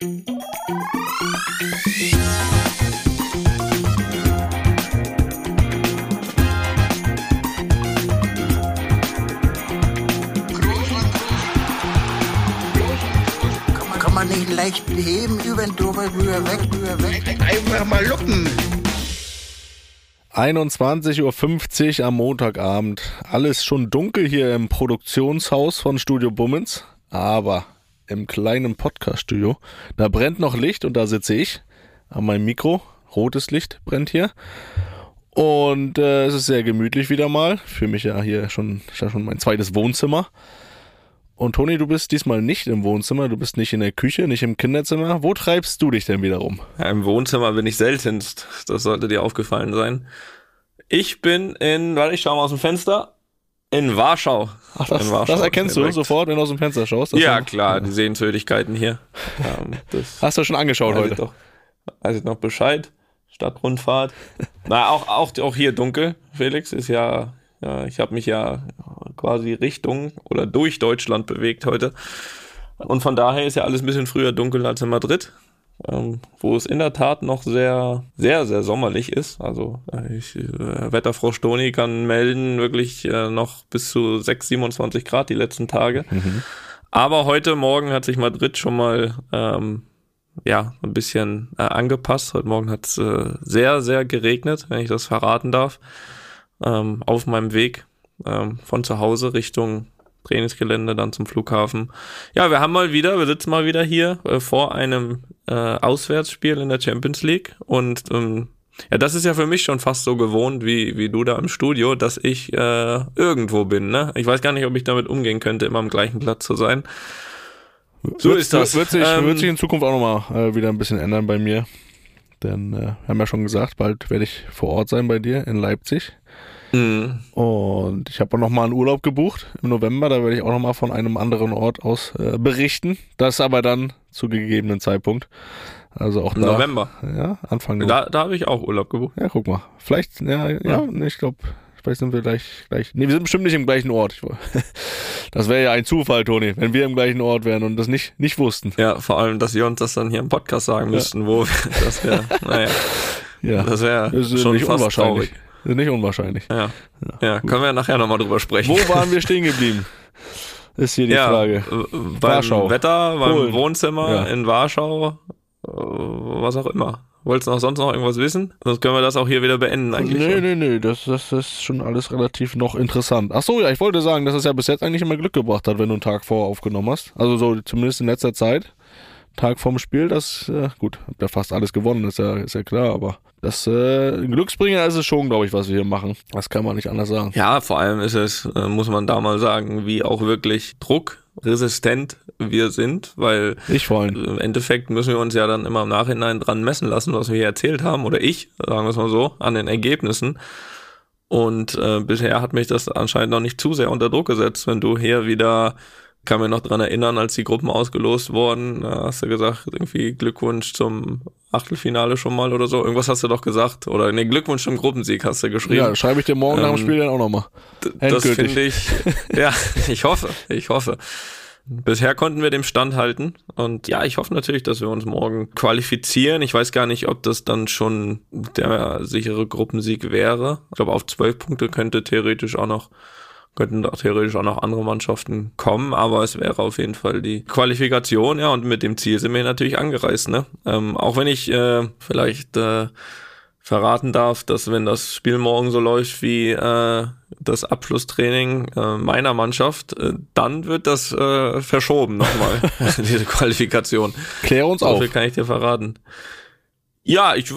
Kann man nicht leicht beheben, über den drüber, rüber, weg, rüber, weg. Einfach mal luppen. 21.50 Uhr am Montagabend. Alles schon dunkel hier im Produktionshaus von Studio Bummens, aber im kleinen Podcaststudio, da brennt noch Licht und da sitze ich an meinem Mikro. Rotes Licht brennt hier. Und äh, es ist sehr gemütlich wieder mal. Für mich ja hier schon, ja schon mein zweites Wohnzimmer. Und Toni, du bist diesmal nicht im Wohnzimmer, du bist nicht in der Küche, nicht im Kinderzimmer. Wo treibst du dich denn wieder rum? Ja, Im Wohnzimmer bin ich seltenst. Das sollte dir aufgefallen sein. Ich bin in, warte, ich schau mal aus dem Fenster. In Warschau. Ach, das, in Warschau das erkennst du direkt. sofort, wenn du aus dem Fenster schaust. Ja, haben- klar, die Sehenswürdigkeiten hier. Ähm, Hast du schon angeschaut weiß ich heute? doch, weiß ich noch Bescheid. Stadtrundfahrt. Na, auch, auch, auch hier dunkel, Felix, ist ja, ja ich habe mich ja quasi Richtung oder durch Deutschland bewegt heute. Und von daher ist ja alles ein bisschen früher dunkel als in Madrid, ähm, wo es in der Tat noch sehr, sehr, sehr sommerlich ist. Also äh, ich, äh, Wetterfrau Stoni kann melden, wirklich äh, noch bis zu 6, 27 Grad die letzten Tage. Aber heute Morgen hat sich Madrid schon mal ähm, ja, ein bisschen äh, angepasst. Heute Morgen hat es äh, sehr, sehr geregnet, wenn ich das verraten darf. Ähm, auf meinem Weg ähm, von zu Hause Richtung Trainingsgelände, dann zum Flughafen. Ja, wir haben mal wieder, wir sitzen mal wieder hier äh, vor einem äh, Auswärtsspiel in der Champions League und ähm, ja, das ist ja für mich schon fast so gewohnt wie, wie du da im Studio, dass ich äh, irgendwo bin. Ne? Ich weiß gar nicht, ob ich damit umgehen könnte, immer am gleichen Platz zu sein. So wird, ist das. Wird sich, Ähm, wird sich in Zukunft auch nochmal äh, wieder ein bisschen ändern bei mir. Denn äh, wir haben ja schon gesagt, bald werde ich vor Ort sein bei dir in Leipzig. Mh. Und ich habe auch nochmal einen Urlaub gebucht im November. Da werde ich auch nochmal von einem anderen Ort aus äh, berichten. Das aber dann zu gegebenen Zeitpunkt. Also auch da. November. Ja, Anfang November. Da, da habe ich auch Urlaub gebucht. Ja, guck mal. Vielleicht, ja, ja, Ja. nee, ich glaube, vielleicht sind wir gleich, gleich. Nee, wir sind bestimmt nicht im gleichen Ort. Das wäre ja ein Zufall, Toni, wenn wir im gleichen Ort wären und das nicht, nicht wussten. Ja, vor allem, dass wir uns das dann hier im Podcast sagen müssten, wo wir, das wäre, naja, Ja, das wäre schon nicht fast unwahrscheinlich. traurig. Nicht unwahrscheinlich. Ja. ja, können wir nachher nochmal drüber sprechen. Wo waren wir stehen geblieben? Ist hier die ja, Frage. Beim Warschau. Wetter, beim Polen. Wohnzimmer Ja. in Warschau, äh, was auch immer. Wolltest du noch sonst noch irgendwas wissen? Sonst können wir das auch hier wieder beenden eigentlich. Nee, schon. nee, nee, das, das, das ist schon alles relativ noch interessant. Ach so, ja, ich wollte sagen, dass es ja bis jetzt eigentlich immer Glück gebracht hat, wenn du einen Tag vorher aufgenommen hast. Also so zumindest in letzter Zeit. Tag vorm Spiel, das, äh, gut, habt ja fast alles gewonnen, ist ja, ist ja klar, aber das äh, Glücksbringer ist es schon, glaube ich, was wir hier machen. Das kann man nicht anders sagen. Ja, vor allem ist es, äh, muss man da mal sagen, wie auch wirklich druckresistent wir sind, weil Ich vor allem. im Endeffekt müssen wir uns ja dann immer im Nachhinein dran messen lassen, was wir hier erzählt haben, oder ich, sagen wir es mal so, an den Ergebnissen. Und äh, bisher hat mich das anscheinend noch nicht zu sehr unter Druck gesetzt, wenn du hier wieder, kann mir noch dran erinnern, als die Gruppen ausgelost wurden, da hast du gesagt, irgendwie Glückwunsch zum Achtelfinale schon mal oder so. Irgendwas hast du doch gesagt. Oder nee, Glückwunsch zum Gruppensieg hast du geschrieben. Ja, schreibe ich dir morgen nach dem Ähm, Spiel dann auch nochmal. Das finde ich, ja, ich hoffe, ich hoffe. Bisher konnten wir dem Stand halten und ja, ich hoffe natürlich, dass wir uns morgen qualifizieren. Ich weiß gar nicht, ob das dann schon der sichere Gruppensieg wäre. Ich glaube, auf zwölf Punkte könnte theoretisch auch noch könnten da theoretisch auch noch andere Mannschaften kommen, aber es wäre auf jeden Fall die Qualifikation, ja, und mit dem Ziel sind wir natürlich angereist, ne? Ähm, auch wenn ich äh, vielleicht äh, verraten darf, dass wenn das Spiel morgen so läuft wie äh, das Abschlusstraining äh, meiner Mannschaft, äh, dann wird das äh, verschoben nochmal, diese Qualifikation. Klär uns So auf. viel kann ich dir verraten. Ja, ich,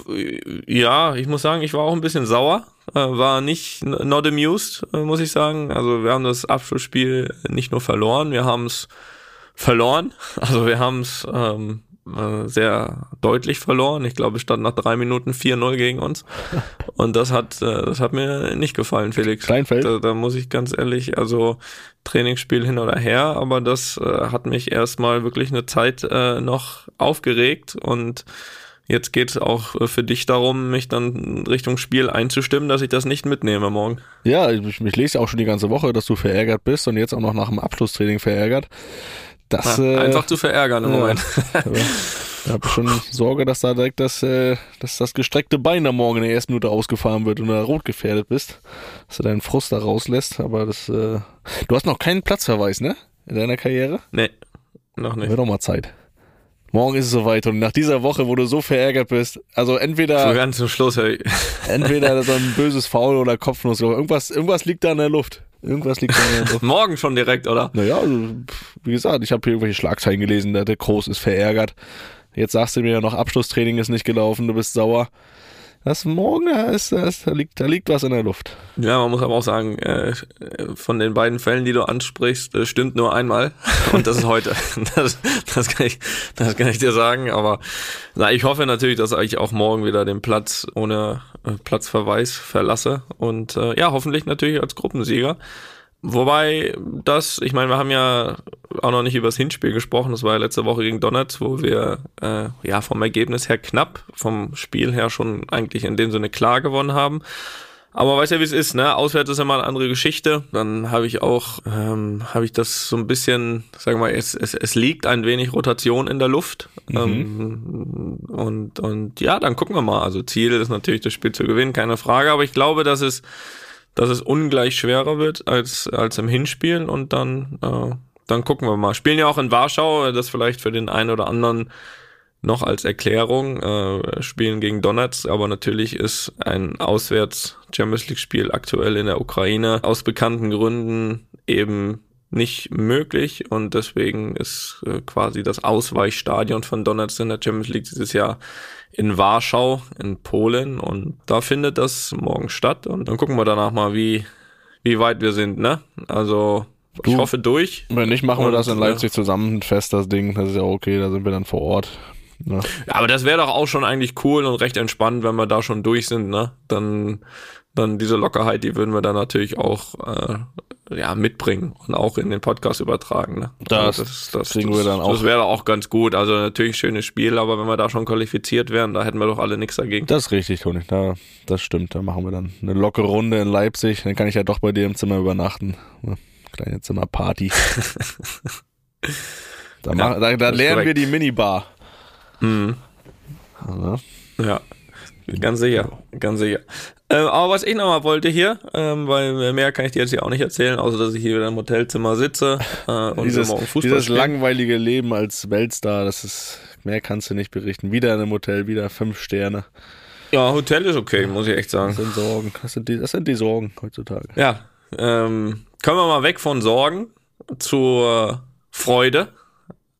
ja, ich muss sagen, ich war auch ein bisschen sauer. Äh, war nicht not amused, äh, muss ich sagen. Also wir haben das Abschlussspiel nicht nur verloren, wir haben es verloren. Also wir haben es ähm, äh, sehr deutlich verloren. Ich glaube, es stand nach drei Minuten 4-0 gegen uns. Und das hat, äh, das hat mir nicht gefallen, Felix. Kleinfeld? Da, da muss ich ganz ehrlich, also Trainingsspiel hin oder her, aber das äh, hat mich erstmal wirklich eine Zeit äh, noch aufgeregt und jetzt geht es auch äh, für dich darum, mich dann Richtung Spiel einzustimmen, dass ich das nicht mitnehme morgen. Ja, ich, ich lese auch schon die ganze Woche, dass du verärgert bist und jetzt auch noch nach dem Abschlusstraining verärgert. Das, Ja, äh, einfach zu verärgern im ja. Moment. Ich habe schon Sorge, dass da direkt das, äh, dass das gestreckte Bein am Morgen in der ersten Minute ausgefahren wird und du da rot gefährdet bist. Dass du deinen Frust da rauslässt. Aber das, äh, du hast noch keinen Platzverweis, ne? In deiner Karriere? Nee, noch nicht. Wird doch mal Zeit. Morgen ist es soweit und nach dieser Woche, wo du so verärgert bist, also So entweder, ganz zum Schluss, hey. entweder so ein böses Foul oder Kopfnuss, irgendwas, irgendwas liegt da in der Luft. Irgendwas liegt da in der Luft. Morgen schon direkt, oder? Naja, also, wie gesagt, ich habe hier irgendwelche Schlagzeilen gelesen, der, der Groß ist verärgert. Jetzt sagst du mir ja noch, Abschlusstraining ist nicht gelaufen, du bist sauer. Das morgen, da, ist, da, ist, da, liegt, da liegt was in der Luft. Ja, man muss aber auch sagen, äh, von den beiden Fällen, die du ansprichst, äh, stimmt nur einmal. Und das ist heute. Das, das, kann ich, das kann ich dir sagen. Aber na, ich hoffe natürlich, dass ich auch morgen wieder den Platz ohne äh, Platzverweis verlasse. Und äh, ja, hoffentlich natürlich als Gruppensieger. Wobei das, ich meine, wir haben ja auch noch nicht über das Hinspiel gesprochen. Das war ja letzte Woche gegen Donetsk, wo wir äh, ja vom Ergebnis her knapp, vom Spiel her schon eigentlich in dem Sinne klar gewonnen haben. Aber weißt ja, wie es ist, ne? Auswärts ist immer eine andere Geschichte. Dann habe ich auch, ähm, habe ich das so ein bisschen, sagen wir mal, es, es, es liegt ein wenig Rotation in der Luft. Ähm, und, und ja, dann gucken wir mal. Also Ziel ist natürlich, das Spiel zu gewinnen, keine Frage. Aber ich glaube, dass es, dass es ungleich schwerer wird als, als im Hinspiel. Und dann, äh, dann gucken wir mal. Spielen ja auch in Warschau, das vielleicht für den einen oder anderen noch als Erklärung, äh, spielen gegen Donetsk, aber natürlich ist ein Auswärts Champions League Spiel aktuell in der Ukraine aus bekannten Gründen eben nicht möglich und deswegen ist äh, quasi das Ausweichstadion von Donetsk in der Champions League dieses Jahr in Warschau in Polen und da findet das morgen statt und dann gucken wir danach mal, wie wie weit wir sind, ne? Also ich Du- hoffe durch. Wenn nicht, machen wir Und, das in äh, Leipzig zusammen fest, das Ding. Das ist ja okay, da sind wir dann vor Ort. Ja. Ja, aber das wäre doch auch schon eigentlich cool und recht entspannt, wenn wir da schon durch sind, ne? Dann, dann diese Lockerheit, die würden wir dann natürlich auch äh, ja, mitbringen und auch in den Podcast übertragen. Ne? Das kriegen wir dann auch. Das wäre auch ganz gut. Also natürlich schönes Spiel, aber wenn wir da schon qualifiziert wären, da hätten wir doch alle nichts dagegen. Das ist richtig, Toni. Da, das stimmt. Da machen wir dann eine lockere Runde in Leipzig. Dann kann ich ja doch bei dir im Zimmer übernachten. Ja, Kleine Zimmerparty. Da, mach, da, da das lernen wir korrekt. die Minibar. Mhm. Ja. Ja, ganz sicher, ganz sicher. Ähm, aber was ich nochmal wollte hier, ähm, weil mehr kann ich dir jetzt hier auch nicht erzählen, außer dass ich hier wieder im Hotelzimmer sitze äh, und Dieses, morgen Fußball dieses spielen. langweilige Leben als Weltstar, das ist, mehr kannst du nicht berichten. Wieder in einem Hotel, wieder fünf Sterne. Ja, Hotel ist okay, muss ich echt Das sagen. sind Sorgen. Das sind die, das sind die Sorgen heutzutage. Ja, ähm, kommen wir mal weg von Sorgen zur Freude.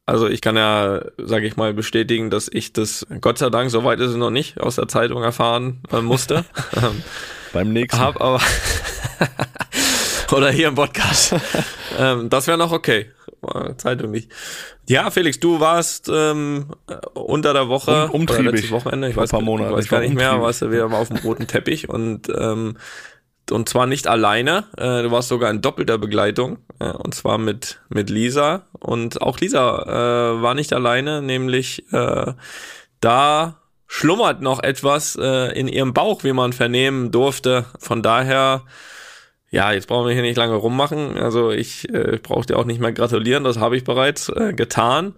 Also ich kann ja, sage ich mal, bestätigen, dass ich das, Gott sei Dank, soweit ist es noch nicht, aus der Zeitung erfahren äh, musste. ähm, Beim nächsten. hab aber oder hier im Podcast. ähm, das wäre noch okay. Zeitung nicht. Ja, Felix, du warst ähm, äh, unter der Woche, Um- umtriebig. letztes Wochenende, ich Vor ein weiß, paar ich Monaten. weiß Ich gar nicht mehr, warst du wieder mal auf dem roten Teppich und ähm, und zwar nicht alleine, äh, du warst sogar in doppelter Begleitung, äh, und zwar mit, mit Lisa. Und auch Lisa äh, war nicht alleine, nämlich äh, da schlummert noch etwas äh, in ihrem Bauch, wie man vernehmen durfte. Von daher, ja, jetzt brauchen wir hier nicht lange rummachen. Also ich äh, brauche dir auch nicht mehr gratulieren, das habe ich bereits äh, getan.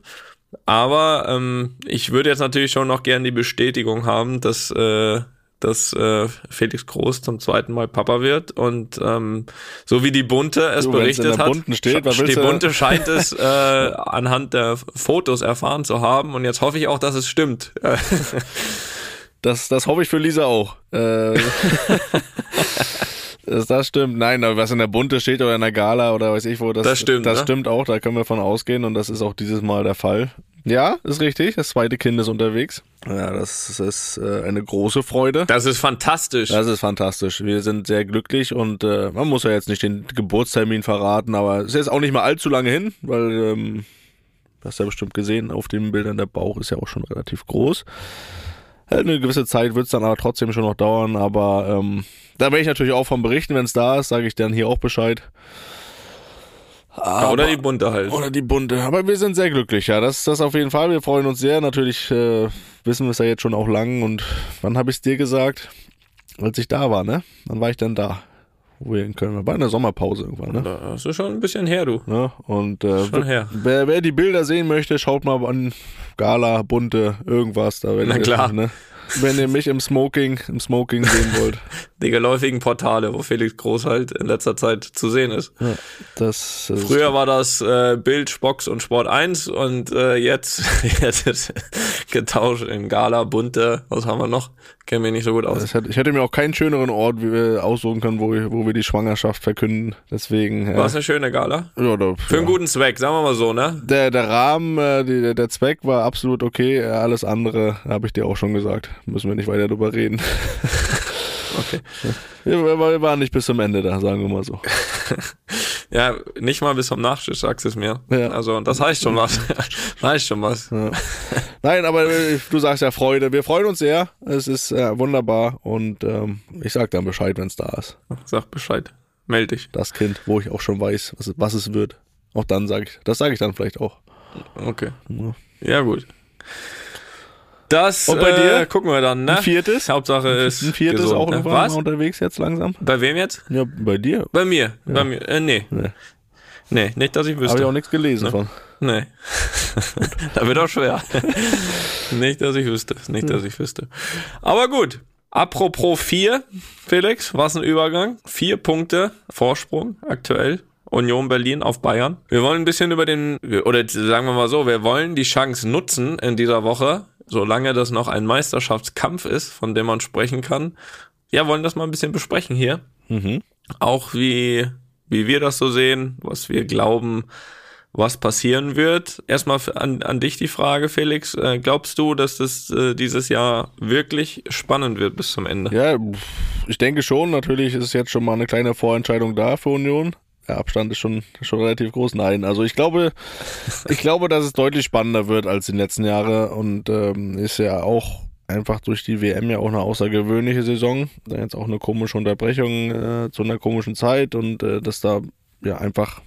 Aber ähm, ich würde jetzt natürlich schon noch gern die Bestätigung haben, dass, äh, dass äh, Felix Groß zum zweiten Mal Papa wird. Und ähm, so wie die Bunte es Du, berichtet hat, steht, die Bunte scheint es äh, anhand der Fotos erfahren zu haben. Und jetzt hoffe ich auch, dass es stimmt. Das, das hoffe ich für Lisa auch. Äh, das, stimmt. Nein, aber was in der Bunte steht oder in der Gala oder weiß ich wo, das, Das stimmt, Das ne? stimmt auch, da können wir von ausgehen und das ist auch dieses Mal der Fall. Ja, ist richtig. Das zweite Kind ist unterwegs. Ja, das ist äh, eine große Freude. Das ist fantastisch. Das ist fantastisch. Wir sind sehr glücklich und äh, man muss ja jetzt nicht den Geburtstermin verraten, aber es ist auch nicht mal allzu lange hin, weil ähm, du hast ja bestimmt gesehen, auf den Bildern der Bauch ist ja auch schon relativ groß. Halt eine gewisse Zeit wird es dann aber trotzdem schon noch dauern, aber ähm, da werde ich natürlich auch von berichten, wenn es da ist, sage ich dann hier auch Bescheid. Ja, oder die Bunte halt. Oder die bunte. Aber wir sind sehr glücklich, ja. Das, das auf jeden Fall. Wir freuen uns sehr. Natürlich äh, wissen wir es ja jetzt schon auch lang. Und wann habe ich es dir gesagt? Als ich da war, ne? Wann war ich denn da? Wo wir in Köln waren. War in der Sommerpause irgendwann, ne? Das ist schon ein bisschen her, du. Ja, und äh, Schon her. wer, wer die Bilder sehen möchte, schaut mal an Gala, bunte, irgendwas. Da Na klar. Ne? Wenn ihr mich im Smoking, im Smoking sehen wollt. Die geläufigen Portale, wo Felix Groß halt in letzter Zeit zu sehen ist. Ja, das ist Früher war das äh, Bild, Spox und Sport 1 und äh, jetzt, jetzt ist getauscht in Gala, bunte, was haben wir noch? Kennen wir nicht so gut aus. Hätte, ich hätte mir auch keinen schöneren Ort wie wir aussuchen können, wo, wir- wo wir die Schwangerschaft verkünden. Deswegen. War Äh, es eine schöne Gala? ja, da, Für ja. einen guten Zweck, sagen wir mal so, ne? Der, der Rahmen, äh, die, der- Zweck war absolut okay. Alles andere habe ich dir auch schon gesagt. Müssen wir nicht weiter drüber reden. Okay. Wir, wir, waren nicht bis zum Ende da, sagen wir mal so. Ja, nicht mal bis zum Nachtisch, sagst du es mir. Ja. Also, das heißt schon was. heißt schon was. Ja. Nein, aber äh, du sagst ja Freude. Wir freuen uns sehr. Es ist äh, wunderbar und ähm, ich sag dann Bescheid, wenn es da ist. Sag Bescheid. Meld dich. Das Kind, wo ich auch schon weiß, was, es- was es wird. Auch dann sage ich, das sage ich dann vielleicht auch. Okay. Ja. Ja, gut. Das Und bei äh, dir? gucken wir dann, ne? Ein viertes? Hauptsache ist Ein viertes gesund, auch ne? Was? unterwegs jetzt langsam? Bei wem jetzt? Ja, bei dir. Bei mir. Bei mir. Äh, nee. Nee. Nee, nicht, dass ich Habe wüsste. ich auch nichts gelesen von. Nee. da wird auch schwer. nicht, dass ich wüsste. Nicht, dass ich wüsste. Aber gut. Apropos vier, Felix, was ein Übergang. Vier Punkte Vorsprung aktuell. Union Berlin auf Bayern. Wir wollen ein bisschen über den, oder sagen wir mal so, wir wollen die Chance nutzen in dieser Woche, solange das noch ein Meisterschaftskampf ist, von dem man sprechen kann. Ja, wollen das mal ein bisschen besprechen hier Mhm. auch wie, wie wir das so sehen, was wir glauben, was passieren wird. Erstmal an, an dich die Frage, Felix. Äh, glaubst du, dass das äh, dieses Jahr wirklich spannend wird bis zum Ende? Ja, ich denke schon. Natürlich ist jetzt schon mal eine kleine Vorentscheidung da für Union. Der Abstand ist schon, schon relativ groß. Nein, also ich glaube, ich glaube, dass es deutlich spannender wird als die letzten Jahre und ähm, ist ja auch einfach durch die WM ja auch eine außergewöhnliche Saison. Da jetzt auch eine komische Unterbrechung äh, zu einer komischen Zeit und äh, dass da ja einfach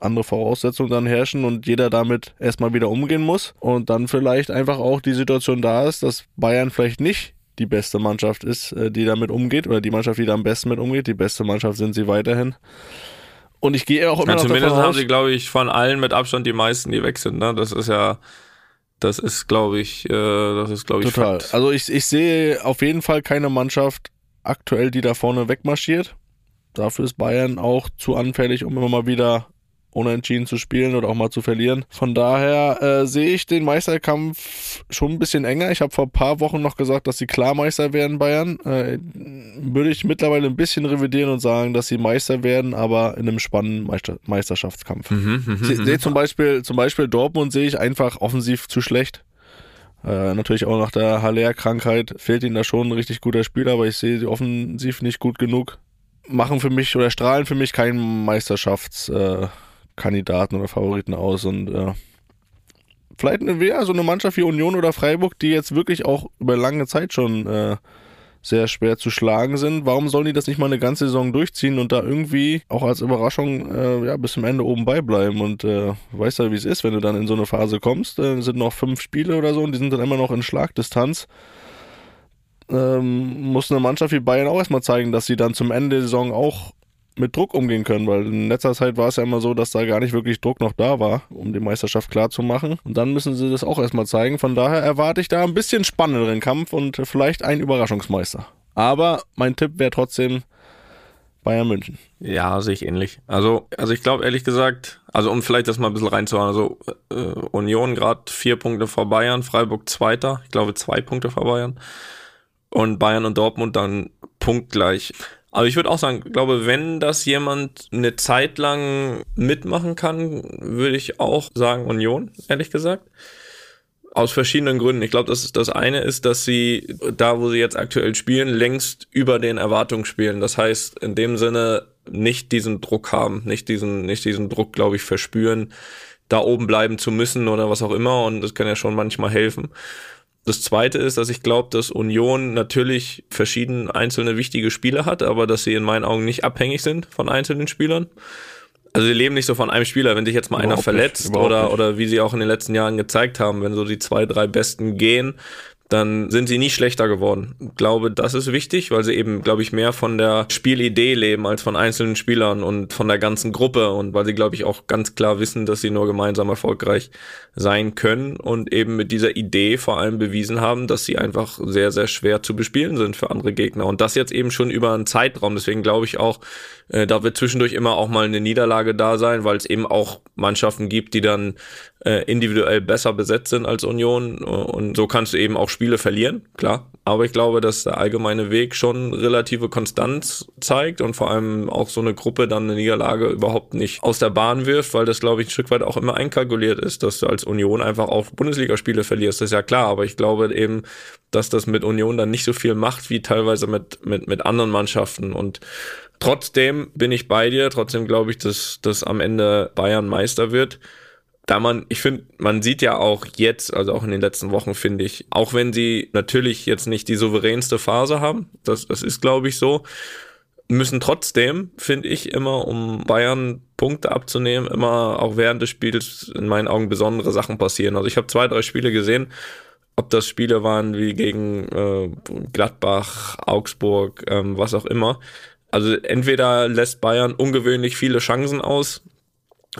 andere Voraussetzungen dann herrschen und jeder damit erstmal wieder umgehen muss und dann vielleicht einfach auch die Situation da ist, dass Bayern vielleicht nicht die beste Mannschaft ist, äh, die damit umgeht oder die Mannschaft, die da am besten mit umgeht. Die beste Mannschaft sind sie weiterhin. Und ich gehe auch immer Ja, noch zumindest davon haben aus, sie, glaube ich, von allen mit Abstand die meisten, die weg sind. Ne? Das ist ja, das ist, glaube ich, äh, das ist, glaube ich, Total. Fakt. Also ich, ich sehe auf jeden Fall keine Mannschaft aktuell, die da vorne wegmarschiert. Dafür ist Bayern auch zu anfällig, um immer mal wieder unentschieden zu spielen oder auch mal zu verlieren. Von daher äh, sehe ich den Meisterkampf schon ein bisschen enger. Ich habe vor ein paar Wochen noch gesagt, dass sie klar Meister werden, Bayern. Äh, würde ich mittlerweile ein bisschen revidieren und sagen, dass sie Meister werden, aber in einem spannenden Meister Meisterschaftskampf. Mhm, Se- mhm. Sehe zum Beispiel, zum Beispiel Dortmund sehe ich einfach offensiv zu schlecht. Äh, natürlich auch nach der Haller-Krankheit fehlt ihnen da schon ein richtig guter Spieler, aber ich sehe sie offensiv nicht gut genug. Machen für mich oder strahlen für mich keinen Meisterschaftskandidaten äh, Kandidaten oder Favoriten aus und äh, vielleicht eine, ja, so eine Mannschaft wie Union oder Freiburg, die jetzt wirklich auch über lange Zeit schon äh, sehr schwer zu schlagen sind. Warum sollen die das nicht mal eine ganze Saison durchziehen und da irgendwie auch als Überraschung äh, ja, bis zum Ende oben beibleiben? Und äh, weißt ja, wie es ist, wenn du dann in so eine Phase kommst, äh, sind noch fünf Spiele oder so und die sind dann immer noch in Schlagdistanz. Ähm, muss eine Mannschaft wie Bayern auch erstmal zeigen, dass sie dann zum Ende der Saison auch mit Druck umgehen können, weil in letzter Zeit war es ja immer so, dass da gar nicht wirklich Druck noch da war, um die Meisterschaft klar zu machen. Und dann müssen sie das auch erstmal zeigen. Von daher erwarte ich da ein bisschen spannenderen Kampf und vielleicht einen Überraschungsmeister. Aber mein Tipp wäre trotzdem Bayern München. Ja, sehe ich ähnlich. Also, also ich glaube ehrlich gesagt, also um vielleicht das mal ein bisschen reinzuhauen, also äh, Union gerade vier Punkte vor Bayern, Freiburg Zweiter, ich glaube zwei Punkte vor Bayern und Bayern und Dortmund dann punktgleich. Aber ich würde auch sagen, glaube, wenn das jemand eine Zeit lang mitmachen kann, würde ich auch sagen Union, ehrlich gesagt. Aus verschiedenen Gründen. Ich glaube, das, das eine ist, dass sie da, wo sie jetzt aktuell spielen, längst über den Erwartungen spielen. Das heißt, in dem Sinne nicht diesen Druck haben, nicht diesen, nicht diesen Druck, glaube ich, verspüren, da oben bleiben zu müssen oder was auch immer. Und das kann ja schon manchmal helfen. Das zweite ist, dass ich glaube, dass Union natürlich verschiedene einzelne wichtige Spiele hat, aber dass sie in meinen Augen nicht abhängig sind von einzelnen Spielern. Also sie leben nicht so von einem Spieler, wenn sich jetzt mal einer Überhaupt nicht, verletzt überhaupt oder, nicht. oder wie sie auch in den letzten Jahren gezeigt haben, wenn so die zwei, drei Besten gehen, dann sind sie nie schlechter geworden. Ich glaube, das ist wichtig, weil sie eben, glaube ich, mehr von der Spielidee leben als von einzelnen Spielern und von der ganzen Gruppe und weil sie, glaube ich, auch ganz klar wissen, dass sie nur gemeinsam erfolgreich sein können und eben mit dieser Idee vor allem bewiesen haben, dass sie einfach sehr, sehr schwer zu bespielen sind für andere Gegner. Und das jetzt eben schon über einen Zeitraum. Deswegen glaube ich auch, äh, da wird zwischendurch immer auch mal eine Niederlage da sein, weil es eben auch Mannschaften gibt, die dann äh, individuell besser besetzt sind als Union. Und so kannst du eben auch Spiele verlieren, klar. Aber ich glaube, dass der allgemeine Weg schon relative Konstanz zeigt und vor allem auch so eine Gruppe dann eine Niederlage überhaupt nicht aus der Bahn wirft, weil das, glaube ich, ein Stück weit auch immer einkalkuliert ist, dass du als Union einfach auch Bundesligaspiele verlierst. Das ist ja klar. Aber ich glaube eben, dass das mit Union dann nicht so viel macht wie teilweise mit, mit, mit anderen Mannschaften. Und Trotzdem bin ich bei dir, trotzdem glaube ich, dass, dass am Ende Bayern Meister wird. Da man, ich finde, man sieht ja auch jetzt, also auch in den letzten Wochen, finde ich, auch wenn sie natürlich jetzt nicht die souveränste Phase haben, das, das ist, glaube ich, so, müssen trotzdem, finde ich, immer, um Bayern Punkte abzunehmen, immer auch während des Spiels in meinen Augen besondere Sachen passieren. Also ich habe zwei, drei Spiele gesehen, ob das Spiele waren wie gegen äh, Gladbach, Augsburg, ähm, was auch immer. Also entweder lässt Bayern ungewöhnlich viele Chancen aus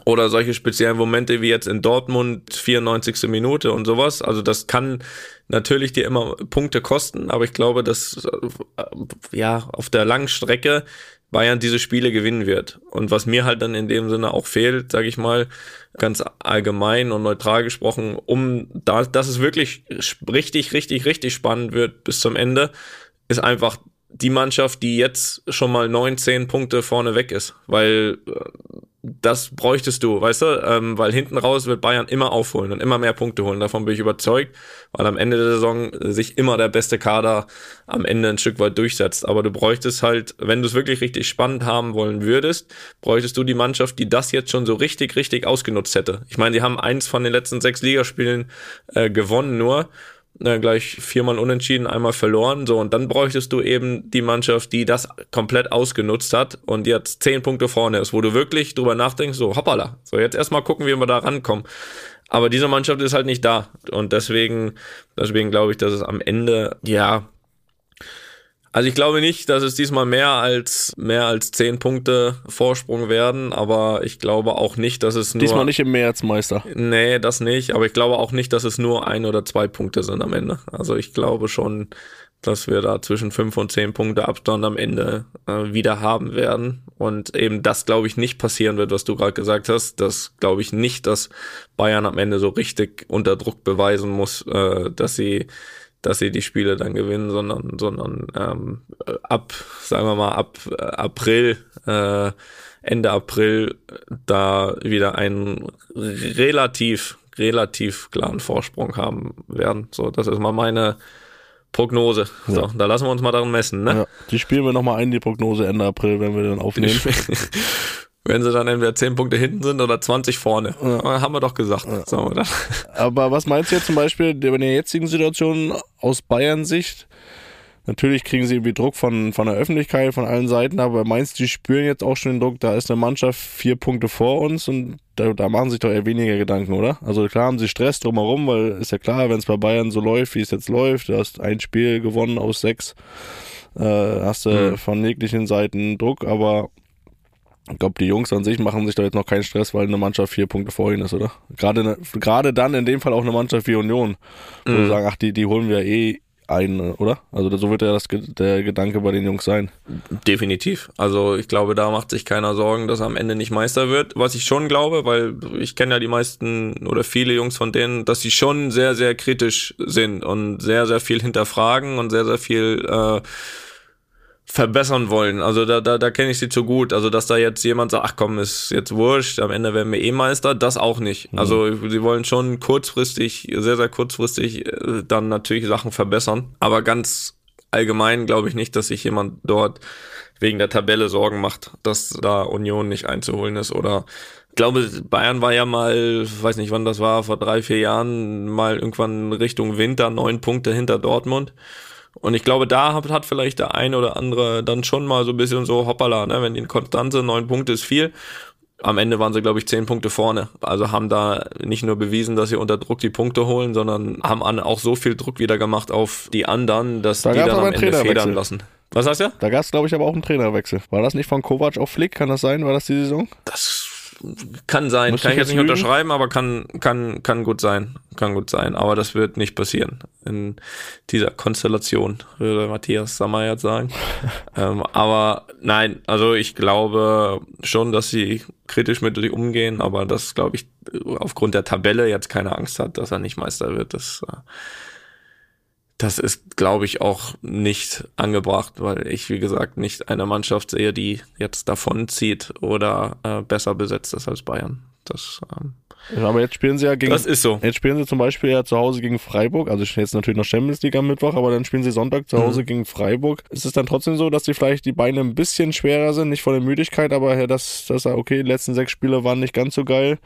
oder solche speziellen Momente wie jetzt in Dortmund 94. Minute und sowas. Also das kann natürlich dir immer Punkte kosten, aber ich glaube, dass äh, ja auf der langen Strecke Bayern diese Spiele gewinnen wird. Und was mir halt dann in dem Sinne auch fehlt, sage ich mal, ganz allgemein und neutral gesprochen, um da, dass es wirklich richtig, richtig, richtig spannend wird bis zum Ende, ist einfach die Mannschaft, die jetzt schon mal neun, zehn Punkte vorne weg ist, weil äh, das bräuchtest du, weißt du, ähm, weil hinten raus wird Bayern immer aufholen und immer mehr Punkte holen. Davon bin ich überzeugt, weil am Ende der Saison sich immer der beste Kader am Ende ein Stück weit durchsetzt. Aber du bräuchtest halt, wenn du es wirklich richtig spannend haben wollen würdest, bräuchtest du die Mannschaft, die das jetzt schon so richtig, richtig ausgenutzt hätte. Ich meine, sie haben eins von den letzten sechs Ligaspielen äh, gewonnen nur äh, gleich viermal unentschieden, einmal verloren. So, und dann bräuchtest du eben die Mannschaft, die das komplett ausgenutzt hat und jetzt zehn Punkte vorne ist, wo du wirklich drüber nachdenkst, so hoppala, so jetzt erstmal gucken, wie wir da rankommen. Aber diese Mannschaft ist halt nicht da. Und deswegen, deswegen glaube ich, dass es am Ende, ja, also ich glaube nicht, dass es diesmal mehr als mehr als zehn Punkte Vorsprung werden, aber ich glaube auch nicht, dass es nur diesmal nicht im März Meister. Nee, das nicht, aber ich glaube auch nicht, dass es nur ein oder zwei Punkte sind am Ende. Also ich glaube schon, dass wir da zwischen fünf und zehn Punkte Abstand am Ende äh, wieder haben werden und eben das glaube ich nicht passieren wird, was du gerade gesagt hast. Das glaube ich nicht, dass Bayern am Ende so richtig unter Druck beweisen muss, äh, dass sie dass sie die Spiele dann gewinnen, sondern, sondern ähm, ab, sagen wir mal, ab äh, April, äh, Ende April da wieder einen relativ, relativ klaren Vorsprung haben werden. So, das ist mal meine Prognose. So, ja. da lassen wir uns mal daran messen. Ne? Ja, die spielen wir nochmal ein, die Prognose Ende April, wenn wir dann aufnehmen. wenn sie dann entweder 10 Punkte hinten sind oder 20 vorne. Ja. Haben wir doch gesagt. Ja. So, Aber was meinst du jetzt zum Beispiel in der jetzigen Situation aus Bayern-Sicht? Natürlich kriegen sie irgendwie Druck von, von der Öffentlichkeit, von allen Seiten, aber meinst du, die spüren jetzt auch schon den Druck, da ist eine Mannschaft vier Punkte vor uns und da, da machen sich doch eher weniger Gedanken, oder? Also klar haben sie Stress drumherum, weil ist ja klar, wenn es bei Bayern so läuft, wie es jetzt läuft, du hast ein Spiel gewonnen aus sechs, äh, hast du mhm. von jeglichen Seiten Druck, aber ich glaube, die Jungs an sich machen sich da jetzt noch keinen Stress, weil eine Mannschaft vier Punkte vor ihnen ist, oder? Gerade, ne, gerade dann in dem Fall auch eine Mannschaft wie Union, wo mhm. sagen, ach, die, die holen wir eh ein, oder? Also so wird ja das, der Gedanke bei den Jungs sein. Definitiv. Also ich glaube, da macht sich keiner Sorgen, dass er am Ende nicht Meister wird. Was ich schon glaube, weil ich kenne ja die meisten oder viele Jungs von denen, dass sie schon sehr, sehr kritisch sind und sehr, sehr viel hinterfragen und sehr, sehr viel äh, verbessern wollen. Also da, da, da kenne ich sie zu gut. Also dass da jetzt jemand sagt, ach komm, ist jetzt wurscht, am Ende werden wir eh Meister, das auch nicht. Mhm. Also sie wollen schon kurzfristig, sehr, sehr kurzfristig äh, dann natürlich Sachen verbessern. Aber ganz allgemein glaube ich nicht, dass sich jemand dort wegen der Tabelle Sorgen macht, dass da Union nicht einzuholen ist oder ich glaube, Bayern war ja mal, weiß nicht wann das war, vor drei, vier Jahren mal irgendwann Richtung Winter neun Punkte hinter Dortmund. Und ich glaube, da hat, hat vielleicht der eine oder andere dann schon mal so ein bisschen so, hoppala, ne, wenn die Konstanze neun Punkte ist viel. am Ende waren sie, glaube ich, zehn Punkte vorne. Also haben da nicht nur bewiesen, dass sie unter Druck die Punkte holen, sondern haben auch so viel Druck wieder gemacht auf die anderen, dass Da die dann am Ende federn lassen. Was heißt ja? Da gab es, glaube ich, aber auch einen Trainerwechsel. War das nicht von Kovac auf Flick? Kann das sein? War das die Saison? Das kann sein. Müsste kann ich jetzt nicht unterschreiben, aber kann, kann, kann gut sein. Kann gut sein. Aber das wird nicht passieren. In dieser Konstellation, würde Matthias Sammer jetzt sagen. ähm, aber nein, also ich glaube schon, dass sie kritisch mit sich umgehen, aber das, glaube ich, aufgrund der Tabelle jetzt keine Angst hat, dass er nicht Meister wird. Das, äh, das ist, glaube ich, auch nicht angebracht, weil ich, wie gesagt, nicht eine Mannschaft sehe, die jetzt davonzieht oder äh, besser besetzt ist als Bayern. Das, ähm, Aber jetzt spielen sie ja gegen. das ist so. Jetzt spielen sie zum Beispiel ja zu Hause gegen Freiburg, also jetzt natürlich noch Champions League am Mittwoch, aber dann spielen sie Sonntag zu Hause gegen Freiburg. Ist es dann trotzdem so, dass die vielleicht die Beine ein bisschen schwerer sind, nicht von der Müdigkeit, aber ja, dass, dass er, okay, die letzten sechs Spiele waren nicht ganz so geil,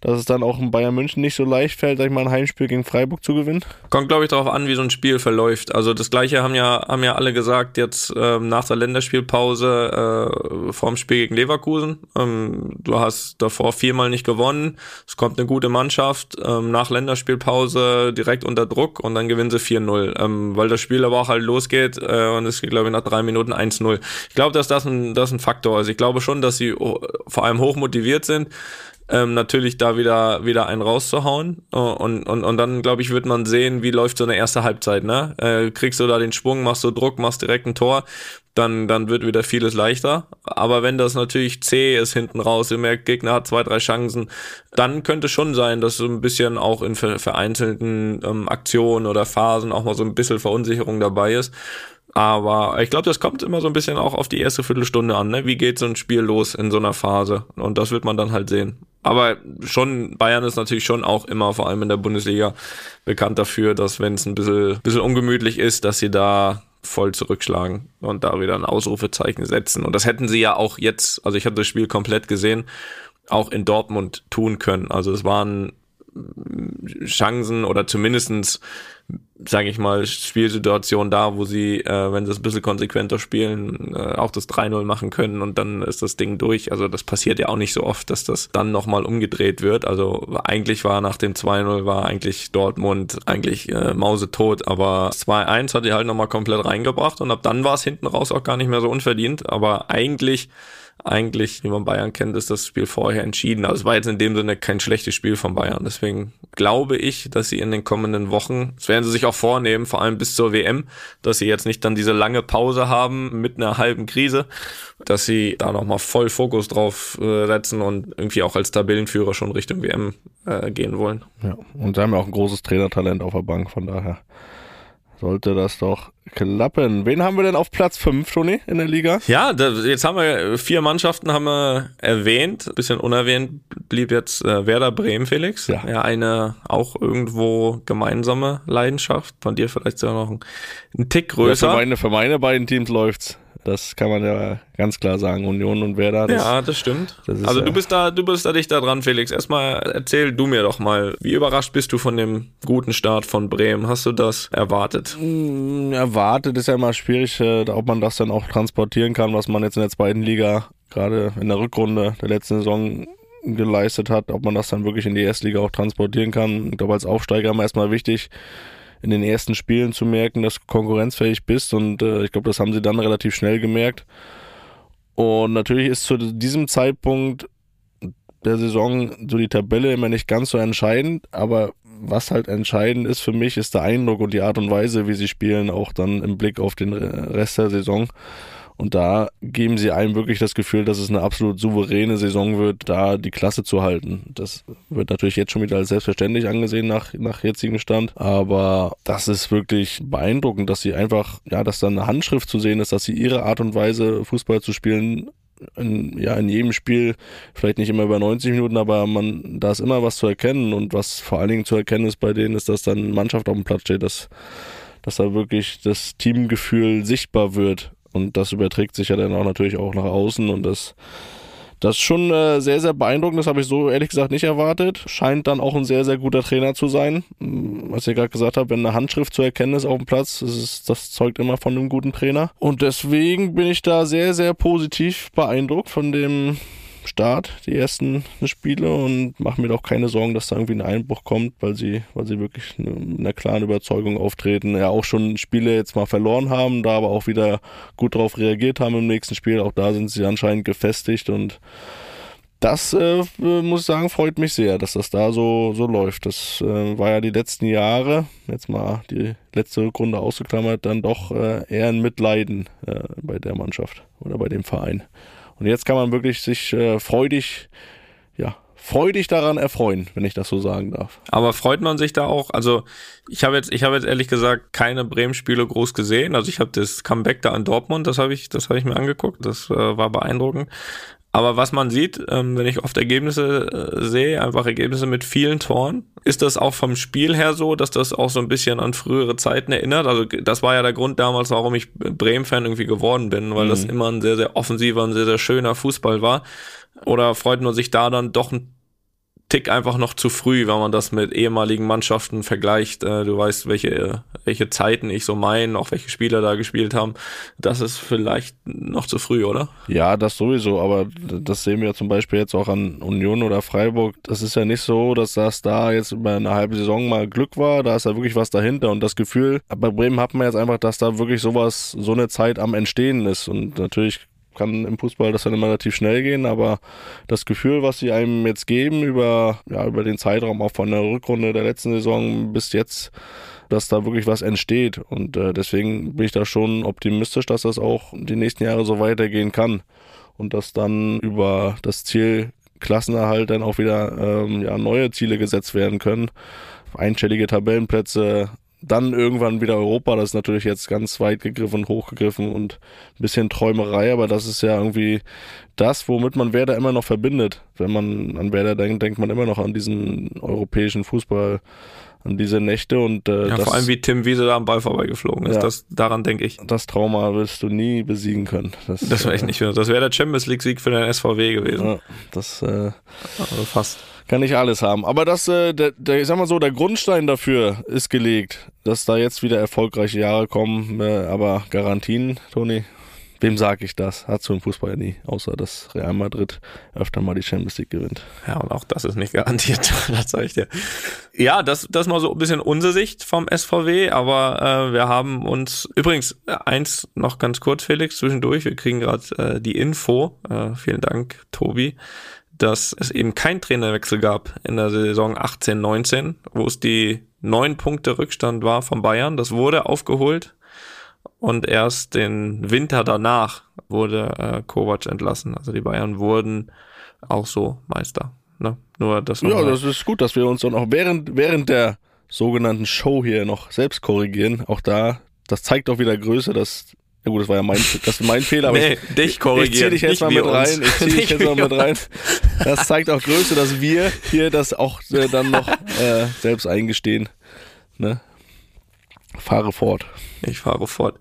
dass es dann auch in Bayern München nicht so leicht fällt, sag ich mal, ein Heimspiel gegen Freiburg zu gewinnen? Kommt, glaube ich, darauf an, wie so ein Spiel verläuft. Also das gleiche haben ja, haben ja alle gesagt, jetzt ähm, nach der Länderspielpause äh, vorm Spiel gegen Leverkusen. Ähm, du hast davor viermal nicht gewonnen. Es kommt eine gute Mannschaft ähm, nach Länderspielpause direkt unter Druck und dann gewinnen sie 4-0. Ähm, weil das Spiel aber auch halt losgeht äh, und es geht, glaube ich, nach drei Minuten 1-0. Ich glaube, dass das ein, das ein Faktor ist. Ich glaube schon, dass sie vor allem hoch motiviert sind ähm, natürlich da wieder wieder einen rauszuhauen. Äh, und und und dann glaube ich wird man sehen wie läuft so eine erste Halbzeit ne? Äh, kriegst du da den Schwung machst du Druck machst direkt ein Tor dann dann wird wieder vieles leichter. Aber wenn das natürlich zäh ist hinten raus ihr merkt Gegner hat zwei drei Chancen dann könnte schon sein dass so ein bisschen auch in ver vereinzelten ähm, Aktionen oder Phasen auch mal so ein bisschen Verunsicherung dabei ist aber ich glaube, das kommt immer so ein bisschen auch auf die erste Viertelstunde an. Ne? Wie geht so ein Spiel los in so einer Phase? Und das wird man dann halt sehen. Aber schon, Bayern ist natürlich schon auch immer, vor allem in der Bundesliga, bekannt dafür, dass wenn es ein bisschen, bisschen ungemütlich ist, dass sie da voll zurückschlagen und da wieder ein Ausrufezeichen setzen. Und das hätten sie ja auch jetzt, also ich habe das Spiel komplett gesehen, auch in Dortmund tun können. Also es waren Chancen oder zumindestens sage ich mal, Spielsituation da, wo sie, äh, wenn sie es ein bisschen konsequenter spielen, äh, auch das 3-0 machen können und dann ist das Ding durch. Also das passiert ja auch nicht so oft, dass das dann nochmal umgedreht wird. Also eigentlich war nach dem 2-0 war eigentlich Dortmund eigentlich äh, mausetot, aber 2-1 hat die halt nochmal komplett reingebracht und ab dann war es hinten raus auch gar nicht mehr so unverdient, aber eigentlich eigentlich, wie man Bayern kennt, ist das Spiel vorher entschieden. Also es war jetzt in dem Sinne kein schlechtes Spiel von Bayern. Deswegen glaube ich, dass sie in den kommenden Wochen, das werden sie sich auch vornehmen, vor allem bis zur WM, dass sie jetzt nicht dann diese lange Pause haben mit einer halben Krise, dass sie da nochmal voll Fokus drauf äh, setzen und irgendwie auch als Tabellenführer schon Richtung WM äh, gehen wollen. Ja, und sie haben ja auch ein großes Trainertalent auf der Bank, von daher sollte das doch klappen. Wen haben wir denn auf Platz 5, Toni, in der Liga? Ja, da, jetzt haben wir vier Mannschaften haben wir erwähnt. Bisschen unerwähnt blieb jetzt äh, Werder Bremen, Felix. Ja. ja, eine auch irgendwo gemeinsame Leidenschaft. Von dir vielleicht sogar noch ein, ein Tick Ja, für, größer. meine, für meine beiden Teams läuft's. Das kann man ja ganz klar sagen. Union und Werder. Das, ja, das stimmt. das also du äh, bist da, du bist da dichter dran, Felix. Erstmal erzähl du mir doch mal, wie überrascht bist du von dem guten Start von Bremen? Hast du das erwartet? Mm, erwartet ist ja immer schwierig, äh, ob man das dann auch transportieren kann, was man jetzt in der zweiten Liga gerade in der Rückrunde der letzten Saison geleistet hat, ob man das dann wirklich in die Erstliga auch transportieren kann. Ich glaube, als Aufsteiger immer erstmal wichtig, in den ersten Spielen zu merken, dass du konkurrenzfähig bist und äh, ich glaube, das haben sie dann relativ schnell gemerkt. Und natürlich ist zu diesem Zeitpunkt der Saison so die Tabelle immer nicht ganz so entscheidend, aber was halt entscheidend ist für mich, ist der Eindruck und die Art und Weise, wie sie spielen, auch dann im Blick auf den Rest der Saison. Und da geben sie einem wirklich das Gefühl, dass es eine absolut souveräne Saison wird, da die Klasse zu halten. Das wird natürlich jetzt schon wieder als selbstverständlich angesehen nach, nach jetzigem Stand. Aber das ist wirklich beeindruckend, dass sie einfach, ja, dass da eine Handschrift zu sehen ist, dass sie ihre Art und Weise, Fußball zu spielen, in, ja, in jedem Spiel, vielleicht nicht immer über 90 Minuten, aber man, da ist immer was zu erkennen und was vor allen Dingen zu erkennen ist bei denen, ist, dass dann Mannschaft auf dem Platz steht, dass, dass da wirklich das Teamgefühl sichtbar wird. Und das überträgt sich ja dann auch natürlich auch nach außen und das, das ist schon äh, sehr, sehr beeindruckend. Das habe ich so ehrlich gesagt nicht erwartet. Scheint dann auch ein sehr, sehr guter Trainer zu sein. Mm, Was ich gerade gesagt habe, wenn eine Handschrift zu erkennen ist auf dem Platz, das, ist, das zeugt immer von einem guten Trainer. Und deswegen bin ich da sehr, sehr positiv beeindruckt von dem Start, die ersten Spiele und mache mir doch keine Sorgen, dass da irgendwie ein Einbruch kommt, weil sie, weil sie wirklich mit einer klaren Überzeugung auftreten. Ja, auch schon Spiele jetzt mal verloren haben, da aber auch wieder gut darauf reagiert haben im nächsten Spiel. Auch da sind sie anscheinend gefestigt und das äh, muss ich sagen, freut mich sehr, dass das da so, so läuft. Das äh, war ja die letzten Jahre, jetzt mal die letzte Rückrunde ausgeklammert, dann doch äh, eher ein Mitleiden äh, bei der Mannschaft oder bei dem Verein. Und jetzt kann man wirklich sich äh, freudig, ja, freudig daran erfreuen, wenn ich das so sagen darf. Aber freut man sich da auch? Also ich habe jetzt, ich habe jetzt ehrlich gesagt keine Bremen-Spiele groß gesehen. Also ich habe das Comeback da an Dortmund, das habe ich, das habe ich mir angeguckt. Das äh, war beeindruckend. Aber was man sieht, ähm, wenn ich oft Ergebnisse äh, sehe, einfach Ergebnisse mit vielen Toren, ist das auch vom Spiel her so, dass das auch so ein bisschen an frühere Zeiten erinnert. Also das war ja der Grund damals, warum ich Bremen-Fan irgendwie geworden bin, weil mhm. das immer ein sehr, sehr offensiver, ein sehr, sehr schöner Fußball war. Oder freut man sich da dann doch ein Tick einfach noch zu früh, wenn man das mit ehemaligen Mannschaften vergleicht. Äh, du weißt, welche, welche Zeiten ich so meine, auch welche Spieler da gespielt haben. Das ist vielleicht noch zu früh, oder? Ja, das sowieso, aber das sehen wir zum Beispiel jetzt auch an Union oder Freiburg. Das ist ja nicht so, dass das da jetzt über eine halbe Saison mal Glück war. Da ist ja wirklich was dahinter und das Gefühl, bei Bremen hat man jetzt einfach, dass da wirklich sowas, so eine Zeit am Entstehen ist und natürlich kann im Fußball das dann immer relativ schnell gehen, aber das Gefühl, was sie einem jetzt geben über, ja, über den Zeitraum auch von der Rückrunde der letzten Saison bis jetzt, dass da wirklich was entsteht. Und äh, deswegen bin ich da schon optimistisch, dass das auch die nächsten Jahre so weitergehen kann. Und dass dann über das Ziel Klassenerhalt dann auch wieder ähm, ja, neue Ziele gesetzt werden können. Einstellige Tabellenplätze, dann irgendwann wieder Europa, das ist natürlich jetzt ganz weit gegriffen und hochgegriffen und ein bisschen Träumerei, aber das ist ja irgendwie das, womit man Werder immer noch verbindet. Wenn man an Werder denkt, denkt man immer noch an diesen europäischen Fußball, an diese Nächte und äh, ja, das, vor allem wie Tim Wiese da am Ball vorbeigeflogen ist, ja, das, daran denke ich. Das Trauma wirst du nie besiegen können. Das, das wäre ich nicht. Das wäre der Champions League Sieg für den SVW gewesen. Ja, das äh, also fast kann nicht alles haben. Aber das, äh, der, der, ich sag mal so, der Grundstein dafür ist gelegt, dass da jetzt wieder erfolgreiche Jahre kommen. Äh, aber Garantien, Toni, wem sage ich das? Hat so im Fußball ja nie, außer dass Real Madrid öfter mal die Champions League gewinnt. Ja, und auch das ist nicht garantiert, das sage ich dir. Ja, das, das mal so ein bisschen unsere Sicht vom SVW, aber äh, wir haben uns, übrigens, eins noch ganz kurz, Felix, zwischendurch, wir kriegen gerade äh, die Info, äh, vielen Dank, Tobi, dass es eben kein Trainerwechsel gab in der Saison 18, 19, wo es die neun Punkte Rückstand war von Bayern. Das wurde aufgeholt und erst den Winter danach wurde äh, Kovac entlassen. Also die Bayern wurden auch so Meister. Ne? Nur das. Ja, das ist gut, dass wir uns dann auch während während der sogenannten Show hier noch selbst korrigieren. Auch da, das zeigt auch wieder Größe, dass ja gut, das war ja mein, das mein Fehler, aber nee, ich, dich korrigieren. Ich zieh dich jetzt mal mit rein. Ich zieh dich jetzt mal mit rein. Das zeigt auch Größe, dass wir hier das auch äh, dann noch äh, selbst eingestehen. Ne? Fahre fort. Ich fahre fort.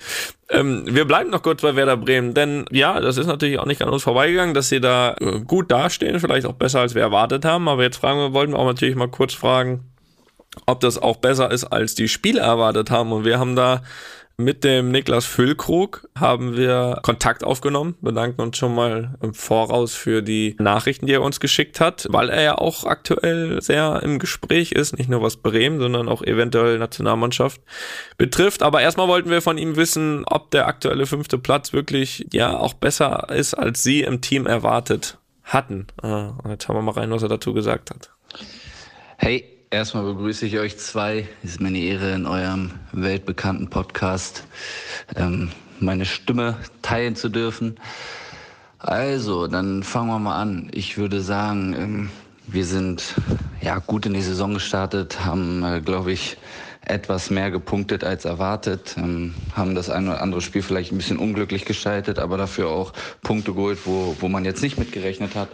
Ähm, wir bleiben noch kurz bei Werder Bremen, denn ja, das ist natürlich auch nicht an uns vorbeigegangen, dass sie da äh, gut dastehen, vielleicht auch besser als wir erwartet haben. Aber jetzt fragen wir, wollten wir auch natürlich mal kurz fragen, ob das auch besser ist, als die Spieler erwartet haben. Und wir haben da mit dem Niklas Füllkrug haben wir Kontakt aufgenommen, bedanken uns schon mal im Voraus für die Nachrichten, die er uns geschickt hat, weil er ja auch aktuell sehr im Gespräch ist, nicht nur was Bremen, sondern auch eventuell Nationalmannschaft betrifft. Aber erstmal wollten wir von ihm wissen, ob der aktuelle fünfte Platz wirklich ja auch besser ist, als sie im Team erwartet hatten. Ah, jetzt haben wir mal rein, was er dazu gesagt hat. Hey, Erstmal begrüße ich euch zwei. Es ist mir eine Ehre, in eurem weltbekannten Podcast ähm, meine Stimme teilen zu dürfen. Also, dann fangen wir mal an. Ich würde sagen, ähm, wir sind ja gut in die Saison gestartet, haben, äh, glaube ich, etwas mehr gepunktet als erwartet, ähm, haben das ein oder andere Spiel vielleicht ein bisschen unglücklich gestaltet, aber dafür auch Punkte geholt, wo, wo man jetzt nicht mitgerechnet hat.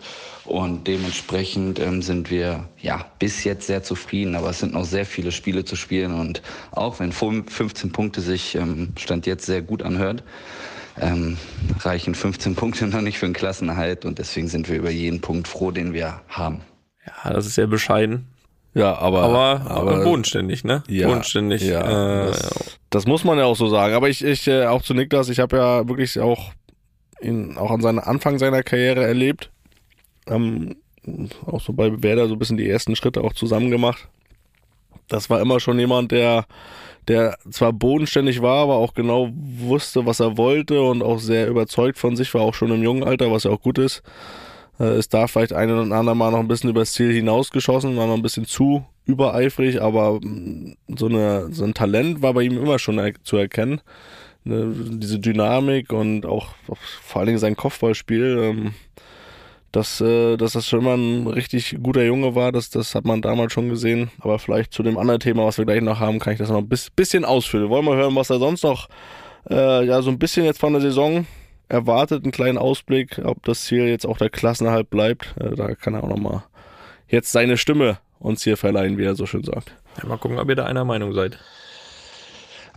Und dementsprechend ähm, sind wir ja bis jetzt sehr zufrieden, aber es sind noch sehr viele Spiele zu spielen. Und auch wenn 15 Punkte sich ähm, Stand jetzt sehr gut anhört, ähm, reichen 15 Punkte noch nicht für einen Klassenerhalt und deswegen sind wir über jeden Punkt froh, den wir haben. Ja, das ist sehr bescheiden. Ja, aber, aber, aber bodenständig, ne? Ja, bodenständig. Ja, äh, das, das, muss man ja auch so sagen. Aber ich, ich äh, auch zu Niklas, ich habe ja wirklich auch ihn auch an seinem Anfang seiner Karriere erlebt haben auch so bei Werder so ein bisschen die ersten Schritte auch zusammen gemacht. Das war immer schon jemand, der, der zwar bodenständig war, aber auch genau wusste, was er wollte und auch sehr überzeugt von sich war, auch schon im jungen Alter, was ja auch gut ist. Äh, ist da vielleicht ein oder andere Mal noch ein bisschen übers Ziel hinausgeschossen, war noch ein bisschen zu übereifrig, aber mm, so, eine, so ein Talent war bei ihm immer schon zu erkennen. Ne, diese Dynamik und auch, auch, vor allen Dingen sein Kopfballspiel, ähm, dass, äh, dass das schon immer ein richtig guter Junge war, das, das hat man damals schon gesehen. Aber vielleicht zu dem anderen Thema, was wir gleich noch haben, kann ich das noch ein bisschen ausfüllen. Wollen wir hören, was er sonst noch äh, ja so ein bisschen jetzt von der Saison erwartet, einen kleinen Ausblick, ob das Ziel jetzt auch der Klassenerhalt bleibt. Äh, da kann er auch nochmal jetzt seine Stimme uns hier verleihen, wie er so schön sagt. Ja, mal gucken, ob ihr da einer Meinung seid.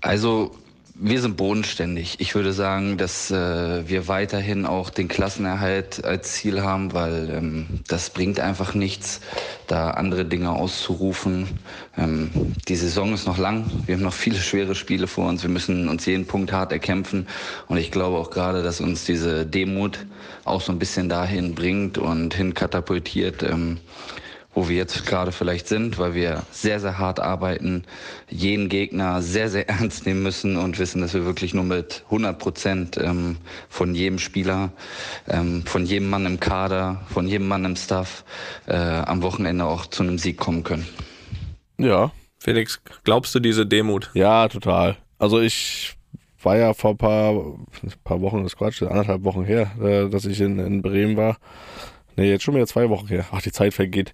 Also wir sind bodenständig. Ich würde sagen, dass äh, wir weiterhin auch den Klassenerhalt als Ziel haben, weil ähm, das bringt einfach nichts, da andere Dinge auszurufen. Ähm, die Saison ist noch lang. Wir haben noch viele schwere Spiele vor uns. Wir müssen uns jeden Punkt hart erkämpfen. Und ich glaube auch gerade, dass uns diese Demut auch so ein bisschen dahin bringt und hin katapultiert. Ähm, wo wir jetzt gerade vielleicht sind, weil wir sehr, sehr hart arbeiten, jeden Gegner sehr, sehr ernst nehmen müssen und wissen, dass wir wirklich nur mit 100 Prozent ähm, von jedem Spieler, ähm, von jedem Mann im Kader, von jedem Mann im Staff äh, am Wochenende auch zu einem Sieg kommen können. Ja. Felix, glaubst du diese Demut? Ja, total. Also ich war ja vor ein paar, ein paar Wochen, das Quatsch, anderthalb Wochen her, äh, dass ich in, in Bremen war Nee, jetzt schon wieder zwei Wochen her. Ach, die Zeit vergeht.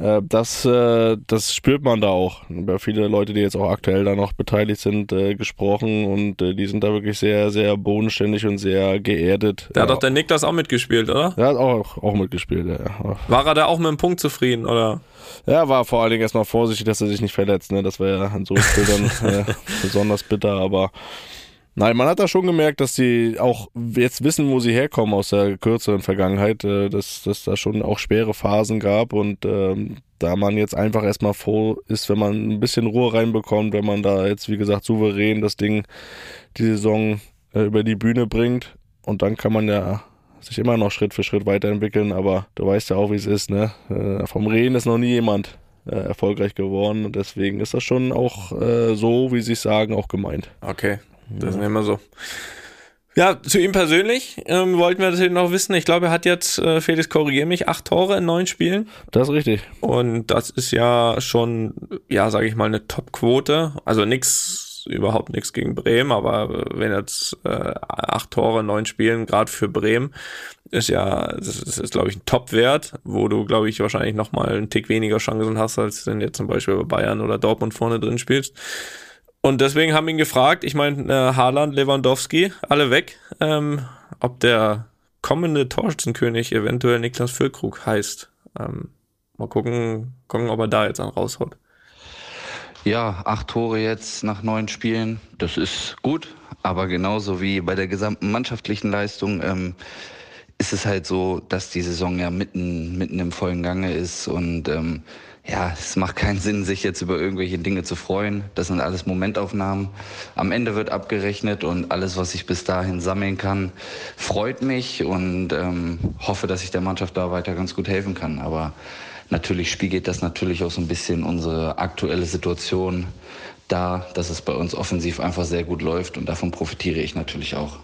Äh, das, äh, das spürt man da auch. Über viele Leute, die jetzt auch aktuell da noch beteiligt sind, äh, gesprochen und äh, die sind da wirklich sehr, sehr bodenständig und sehr geerdet. Da hat doch der Niklas auch mitgespielt, oder? Er hat auch, auch mitgespielt, ja. War er da auch mit dem Punkt zufrieden, oder? Ja, war vor allen Dingen erstmal vorsichtig, dass er sich nicht verletzt. Ne? Das wäre ja an so Bildern äh, besonders bitter, aber Nein, man hat da schon gemerkt, dass die auch jetzt wissen, wo sie herkommen aus der kürzeren Vergangenheit, äh, dass, dass da schon auch schwere Phasen gab und ähm, da man jetzt einfach erstmal froh ist, wenn man ein bisschen Ruhe reinbekommt, wenn man da jetzt, wie gesagt, souverän das Ding, die Saison äh, über die Bühne bringt und dann kann man ja sich immer noch Schritt für Schritt weiterentwickeln, aber du weißt ja auch, wie es ist, ne? Äh, vom Reden ist noch nie jemand äh, erfolgreich geworden und deswegen ist das schon auch äh, so, wie sie es sagen, auch gemeint. Okay, das ist immer so. Ja, zu ihm persönlich ähm, wollten wir natürlich noch wissen. Ich glaube, er hat jetzt, äh, Felix, korrigiere mich, acht Tore in neun Spielen. Das ist richtig. Und das ist ja schon, ja, sage ich mal, eine Top-Quote. Also nix, überhaupt nichts gegen Bremen, aber wenn jetzt äh, acht Tore in neun Spielen, gerade für Bremen, ist ja, das ist, ist glaube ich, ein Top-Wert, wo du, glaube ich, wahrscheinlich nochmal einen Tick weniger Chancen hast, als wenn jetzt zum Beispiel bei Bayern oder Dortmund vorne drin spielst. Und deswegen haben ihn gefragt, ich meine, äh, Haaland, Lewandowski, alle weg, ähm, ob der kommende Torschützenkönig eventuell Niklas Füllkrug heißt. Ähm, mal gucken, gucken, ob er da jetzt dann raushaut. Ja, acht Tore jetzt nach neun Spielen, das ist gut, aber genauso wie bei der gesamten mannschaftlichen Leistung ähm, ist es halt so, dass die Saison ja mitten, mitten im vollen Gange ist und ähm, ja, es macht keinen Sinn, sich jetzt über irgendwelche Dinge zu freuen. Das sind alles Momentaufnahmen. Am Ende wird abgerechnet und alles, was ich bis dahin sammeln kann, freut mich und ähm, hoffe, dass ich der Mannschaft da weiter ganz gut helfen kann. Aber natürlich spiegelt das natürlich auch so ein bisschen unsere aktuelle Situation da, dass es bei uns offensiv einfach sehr gut läuft und davon profitiere ich natürlich auch.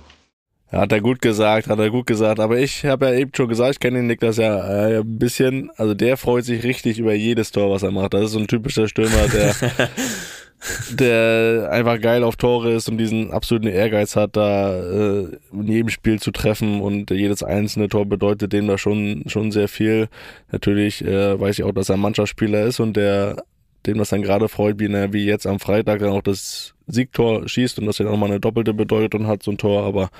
Hat er gut gesagt, hat er gut gesagt. Aber ich habe ja eben schon gesagt, ich kenne den Niklas ja äh, ein bisschen. Also der freut sich richtig über jedes Tor, was er macht. Das ist so ein typischer Stürmer, der, der einfach geil auf Tore ist und diesen absoluten Ehrgeiz hat, da äh, in jedem Spiel zu treffen. Und jedes einzelne Tor bedeutet dem da schon, schon sehr viel. Natürlich äh, weiß ich auch, dass er ein Mannschaftsspieler ist und der dem das dann gerade freut, wie, ne, wie jetzt am Freitag dann auch das Siegtor schießt und das ja nochmal eine doppelte Bedeutung hat, so ein Tor. Aber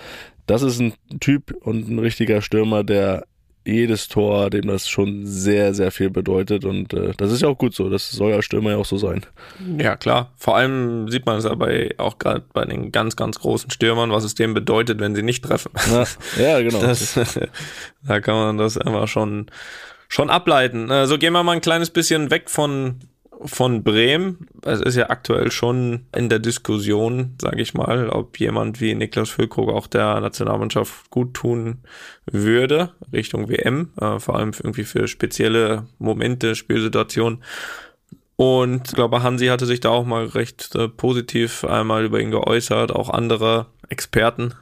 das ist ein Typ und ein richtiger Stürmer, der jedes Tor, dem das schon sehr, sehr viel bedeutet. Und äh, das ist ja auch gut so. Das soll ja Stürmer ja auch so sein. Ja, klar. Vor allem sieht man es dabei auch gerade bei den ganz, ganz großen Stürmern, was es dem bedeutet, wenn sie nicht treffen. Na, ja, genau. Das, da kann man das einfach schon, schon ableiten. So also gehen wir mal ein kleines bisschen weg von von Bremen. Es ist ja aktuell schon in der Diskussion, sage ich mal, ob jemand wie Niklas Füllkrug auch der Nationalmannschaft gut tun würde, Richtung WM, äh, vor allem irgendwie für spezielle Momente, Spielsituationen. Und ich glaube, Hansi hatte sich da auch mal recht äh, positiv einmal über ihn geäußert. Auch andere Experten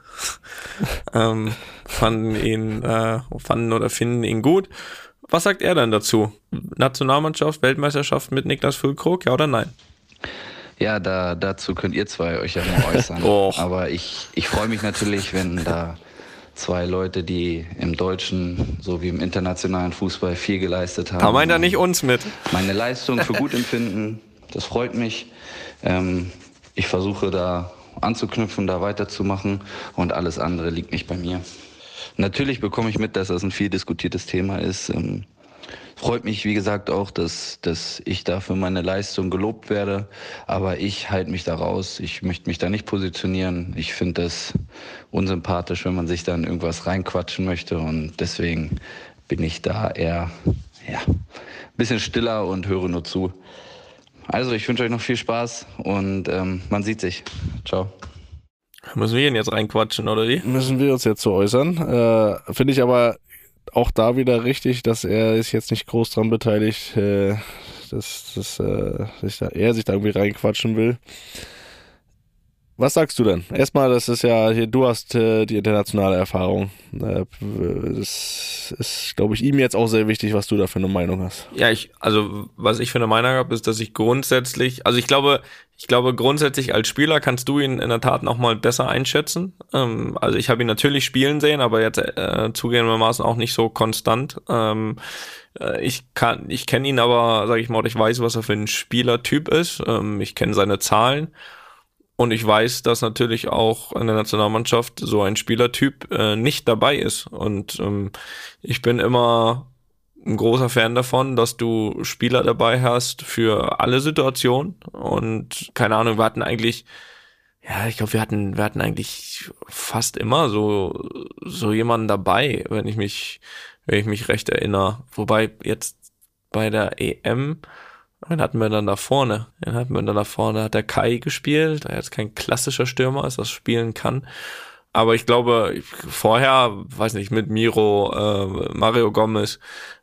ähm, fanden ihn, äh, fanden oder finden ihn gut. Was sagt er dann dazu? Nationalmannschaft, Weltmeisterschaft mit Niklas Füllkrug, ja oder nein? Ja, da, dazu könnt ihr zwei euch ja mal äußern. Aber ich, ich freue mich natürlich, wenn da zwei Leute, die im deutschen sowie im internationalen Fußball viel geleistet haben. Da meint er nicht uns mit. Meine Leistung für gut empfinden, das freut mich. Ähm, ich versuche da anzuknüpfen, da weiterzumachen und alles andere liegt nicht bei mir. Natürlich bekomme ich mit, dass das ein viel diskutiertes Thema ist. Ähm, freut mich, wie gesagt, auch, dass, dass ich da für meine Leistung gelobt werde. Aber ich halte mich da raus. Ich möchte mich da nicht positionieren. Ich finde das unsympathisch, wenn man sich da in irgendwas reinquatschen möchte. Und deswegen bin ich da eher, ja, ein bisschen stiller und höre nur zu. Also, ich wünsche euch noch viel Spaß und ähm, man sieht sich. Ciao. Müssen wir ihn jetzt reinquatschen, oder wie? Müssen wir uns jetzt so äußern. Äh, Finde ich aber auch da wieder richtig, dass er ist jetzt nicht groß dran beteiligt, äh, dass, dass äh, sich da, er sich da irgendwie reinquatschen will. Was sagst du denn? Erstmal, das ist ja du hast äh, die internationale Erfahrung. Äh, das ist, glaube ich, ihm jetzt auch sehr wichtig, was du da für eine Meinung hast. Ja, ich, also was ich für eine Meinung habe, ist, dass ich grundsätzlich, also ich glaube, ich glaube grundsätzlich als Spieler kannst du ihn in der Tat noch mal besser einschätzen. Ähm, also ich habe ihn natürlich spielen sehen, aber jetzt äh, zugegebenermaßen auch nicht so konstant. Ähm, äh, ich kann, ich kenne ihn aber, sage ich mal, ich weiß, was er für ein Spielertyp ist. Ähm, ich kenne seine Zahlen. Und ich weiß, dass natürlich auch in der Nationalmannschaft so ein Spielertyp äh, nicht dabei ist. Und ähm, ich bin immer ein großer Fan davon, dass du Spieler dabei hast für alle Situationen. Und keine Ahnung, wir hatten eigentlich, ja, ich glaube, wir hatten, wir hatten eigentlich fast immer so, so jemanden dabei, wenn ich mich, wenn ich mich recht erinnere. Wobei jetzt bei der EM Wen hatten wir dann da vorne? Wen hatten wir dann da vorne? Hat der Kai gespielt, der jetzt kein klassischer Stürmer ist, das spielen kann. Aber ich glaube, vorher, weiß nicht, mit Miro, äh, Mario Gomez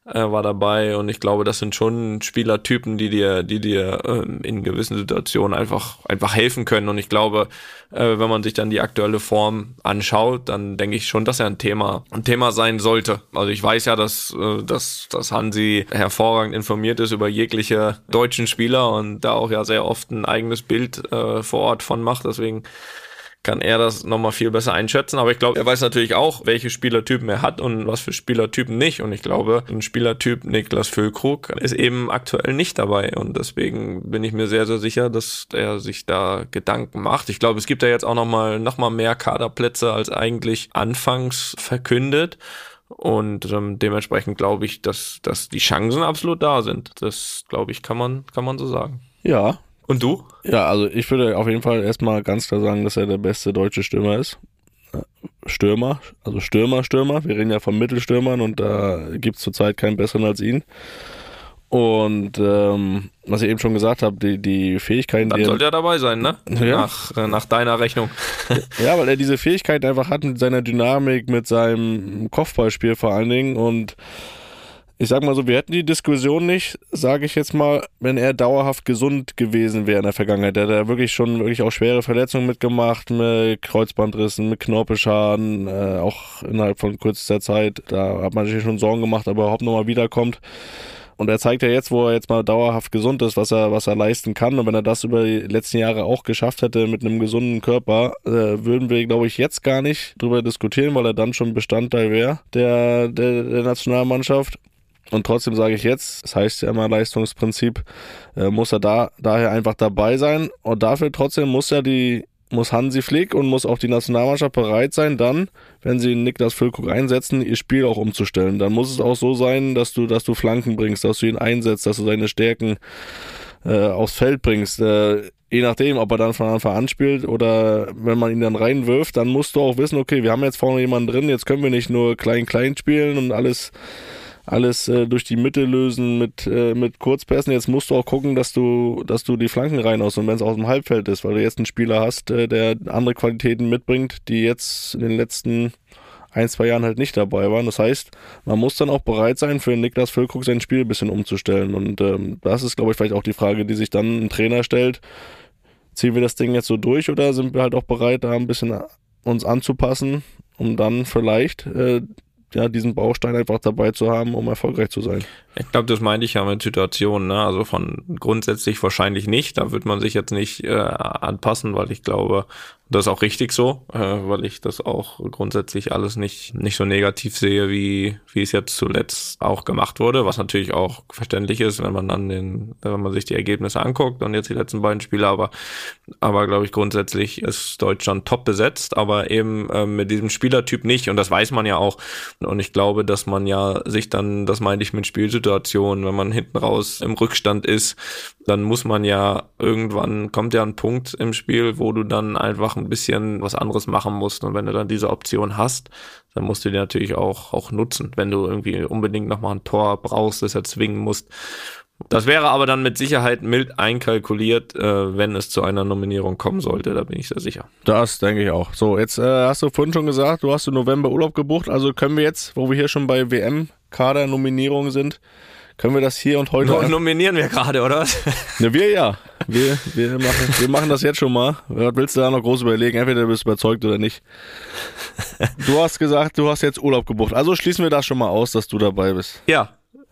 äh, war dabei und ich glaube, das sind schon Spielertypen, die dir, die dir äh, in gewissen Situationen einfach, einfach helfen können. Und ich glaube, äh, wenn man sich dann die aktuelle Form anschaut, dann denke ich schon, dass er ein Thema, ein Thema sein sollte. Also ich weiß ja, dass, äh, dass, dass Hansi hervorragend informiert ist über jegliche deutschen Spieler und da auch ja sehr oft ein eigenes Bild äh, vor Ort von macht. Deswegen kann er das nochmal viel besser einschätzen. Aber ich glaube, er weiß natürlich auch, welche Spielertypen er hat und was für Spielertypen nicht. Und ich glaube, ein Spielertyp Niklas Füllkrug ist eben aktuell nicht dabei. Und deswegen bin ich mir sehr, sehr sicher, dass er sich da Gedanken macht. Ich glaube, es gibt ja jetzt auch nochmal noch mal mehr Kaderplätze als eigentlich anfangs verkündet. Und ähm, dementsprechend glaube ich, dass, dass die Chancen absolut da sind. Das, glaube ich, kann man, kann man so sagen. Ja, und du? Ja, also ich würde auf jeden Fall erstmal ganz klar sagen, dass er der beste deutsche Stürmer ist. Stürmer, also Stürmer, Stürmer. Wir reden ja von Mittelstürmern und da gibt es zurzeit keinen besseren als ihn. Und ähm, was ich eben schon gesagt habe, die, die Fähigkeiten. Dann sollte er dabei sein, ne? Ja. Nach, äh, nach deiner Rechnung. ja, weil er diese Fähigkeit einfach hat mit seiner Dynamik, mit seinem Kopfballspiel vor allen Dingen und ich sag mal so, wir hätten die Diskussion nicht, sage ich jetzt mal, wenn er dauerhaft gesund gewesen wäre in der Vergangenheit. Der hat ja wirklich schon wirklich auch schwere Verletzungen mitgemacht, mit Kreuzbandrissen, mit Knorpelschaden, äh, auch innerhalb von kürzester Zeit. Da hat man sich schon Sorgen gemacht, ob er überhaupt nochmal wiederkommt. Und er zeigt ja jetzt, wo er jetzt mal dauerhaft gesund ist, was er, was er leisten kann. Und wenn er das über die letzten Jahre auch geschafft hätte mit einem gesunden Körper, äh, würden wir, glaube ich, jetzt gar nicht drüber diskutieren, weil er dann schon Bestandteil wäre der, der, der Nationalmannschaft. Und trotzdem sage ich jetzt, das heißt ja immer Leistungsprinzip, äh, muss er da daher einfach dabei sein. Und dafür trotzdem muss ja die, muss Hansi Flick und muss auch die Nationalmannschaft bereit sein, dann, wenn sie Niklas Füllkrug einsetzen, ihr Spiel auch umzustellen. Dann muss es auch so sein, dass du, dass du Flanken bringst, dass du ihn einsetzt, dass du seine Stärken äh, aufs Feld bringst. Äh, je nachdem, ob er dann von Anfang an spielt oder wenn man ihn dann reinwirft, dann musst du auch wissen, okay, wir haben jetzt vorne jemanden drin, jetzt können wir nicht nur klein-klein spielen und alles alles äh, durch die Mitte lösen mit, äh, mit Kurzpässen. Jetzt musst du auch gucken, dass du, dass du die Flanken reinhaust und wenn es aus dem Halbfeld ist, weil du jetzt einen Spieler hast, äh, der andere Qualitäten mitbringt, die jetzt in den letzten ein, zwei Jahren halt nicht dabei waren. Das heißt, man muss dann auch bereit sein, für Niklas Füllkrug sein Spiel ein bisschen umzustellen. Und ähm, das ist, glaube ich, vielleicht auch die Frage, die sich dann ein Trainer stellt. Ziehen wir das Ding jetzt so durch oder sind wir halt auch bereit, da ein bisschen uns anzupassen, um dann vielleicht äh, ja, diesen Baustein einfach dabei zu haben, um erfolgreich zu sein. Ich glaube, das meinte ich ja mit Situationen, ne? Also von grundsätzlich wahrscheinlich nicht. Da wird man sich jetzt nicht äh, anpassen, weil ich glaube, das ist auch richtig so, äh, weil ich das auch grundsätzlich alles nicht, nicht so negativ sehe, wie, wie es jetzt zuletzt auch gemacht wurde, was natürlich auch verständlich ist, wenn man dann den, wenn man sich die Ergebnisse anguckt und jetzt die letzten beiden Spiele, aber, aber glaube ich, grundsätzlich ist Deutschland top besetzt, aber eben äh, mit diesem Spielertyp nicht und das weiß man ja auch. Und ich glaube, dass man ja sich dann, das meinte ich mit Spielsituationen, wenn man hinten raus im Rückstand ist, dann muss man ja irgendwann kommt ja ein Punkt im Spiel, wo du dann einfach ein bisschen was anderes machen musst. Und wenn du dann diese Option hast, dann musst du die natürlich auch, auch nutzen, wenn du irgendwie unbedingt nochmal ein Tor brauchst, das erzwingen musst. Das wäre aber dann mit Sicherheit mild einkalkuliert, äh, wenn es zu einer Nominierung kommen sollte, da bin ich sehr sicher. Das denke ich auch. So, jetzt äh, hast du vorhin schon gesagt, du hast im November Urlaub gebucht, also können wir jetzt, wo wir hier schon bei WM-Kader-Nominierungen sind, können wir das hier und heute. No, nominieren wir gerade, oder was? Ne, wir ja. Wir, wir, machen, wir machen das jetzt schon mal. Was willst du da noch groß überlegen? Entweder du bist überzeugt oder nicht. Du hast gesagt, du hast jetzt Urlaub gebucht. Also schließen wir das schon mal aus, dass du dabei bist. Ja.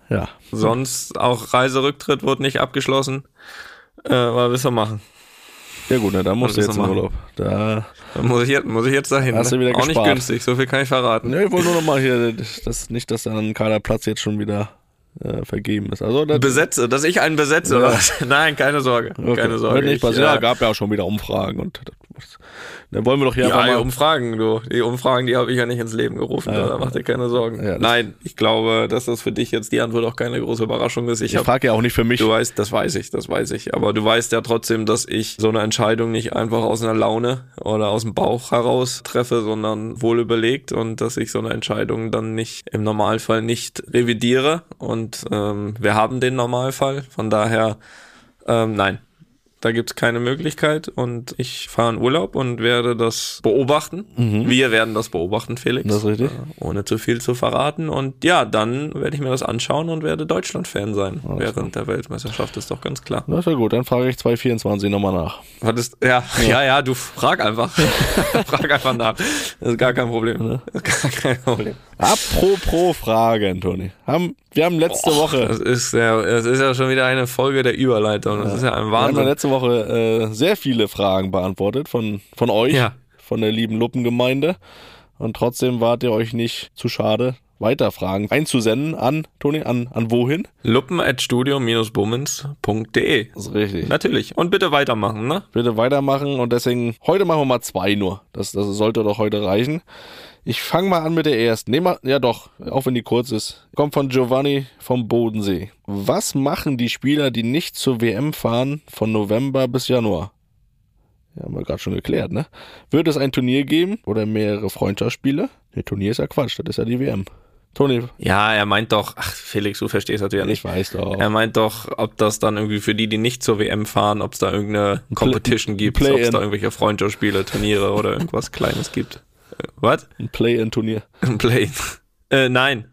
Ja. Sonst auch Reiserücktritt wurde nicht abgeschlossen. Äh, was willst du machen? Ja gut, ne, da musst du jetzt in du Urlaub. Da Da muss ich jetzt, muss ich jetzt dahin. Hast du ne? wieder auch nicht gespart. günstig, so viel kann ich verraten. Ne, ich wollte nur noch mal hier, das, nicht, dass dann ein Kaderplatz jetzt schon wieder äh, vergeben ist. Also das, Besetze, dass ich einen besetze, Ja. Nein, keine Sorge. okay. Keine Sorge. Nicht Ich, passieren. Ja, äh, gab ja auch schon wieder Umfragen und das, dann wollen wir doch hier Ja, mal. Umfragen, du. Die Umfragen, die habe ich ja nicht ins Leben gerufen. Ja. Da mach dir keine Sorgen. Ja, Nein, ich glaube, dass das für dich jetzt die Antwort auch keine große Überraschung ist. Ich, Ich frage ja auch nicht für mich. du weißt, das weiß ich, das weiß ich. Aber du weißt ja trotzdem, dass ich so eine Entscheidung nicht einfach aus einer Laune oder aus dem Bauch heraus treffe, sondern wohl überlegt und dass ich so eine Entscheidung dann nicht im Normalfall nicht revidiere. Und ähm, wir haben den Normalfall. Von daher, ähm, nein, da gibt's keine Möglichkeit und ich fahre in Urlaub und werde das beobachten. Wir werden das beobachten, Felix. Mhm. Das ist richtig. Äh, ohne zu viel zu verraten. Und ja, dann werde ich mir das anschauen und werde Deutschland-Fan sein während der Weltmeisterschaft, ist doch ganz klar. Das ist ja gut, dann frage ich 224 nochmal nach. Was ist, ja, ja, ja, du frag einfach. frag einfach nach. Das ist gar kein Problem. Ist gar kein Problem. Apropos Fragen, Toni. Haben, wir haben letzte Woche, Das ist ja, das ist ja schon wieder eine Folge der Überleitung. Das ist ja ein wir haben ja Wahnsinn. letzte Woche äh, sehr viele Fragen beantwortet von, von euch, Ja. von der lieben Luppengemeinde. Und trotzdem wart ihr euch nicht zu schade, weiter Fragen einzusenden an, Toni, an, an wohin? Luppen at studio-bummens.de. Das ist richtig. Natürlich. Und bitte weitermachen, ne? Bitte weitermachen und deswegen, heute machen wir mal zwei nur. Das, das sollte doch heute reichen. Ich fange mal an mit der ersten. Nehmen wir, ja doch, auch wenn die kurz ist. Kommt von Giovanni vom Bodensee. Was machen die Spieler, die nicht zur WM fahren, von November bis Januar? Ja, haben wir gerade schon geklärt, ne? Wird es ein Turnier geben oder mehrere Freundschaftsspiele? Ne, Turnier ist ja Quatsch, das ist ja die WM. Toni, Ja, er meint doch, ach Felix, du verstehst ja nicht. ich weiß doch. Er meint doch, ob das dann irgendwie für die, die nicht zur WM fahren, ob es da irgendeine Competition gibt, ob es Play-in. da irgendwelche Freundschaftsspiele, Turniere oder irgendwas Kleines gibt. Äh, Was? Ein Play-in-Turnier. Ein Play. Äh, nein.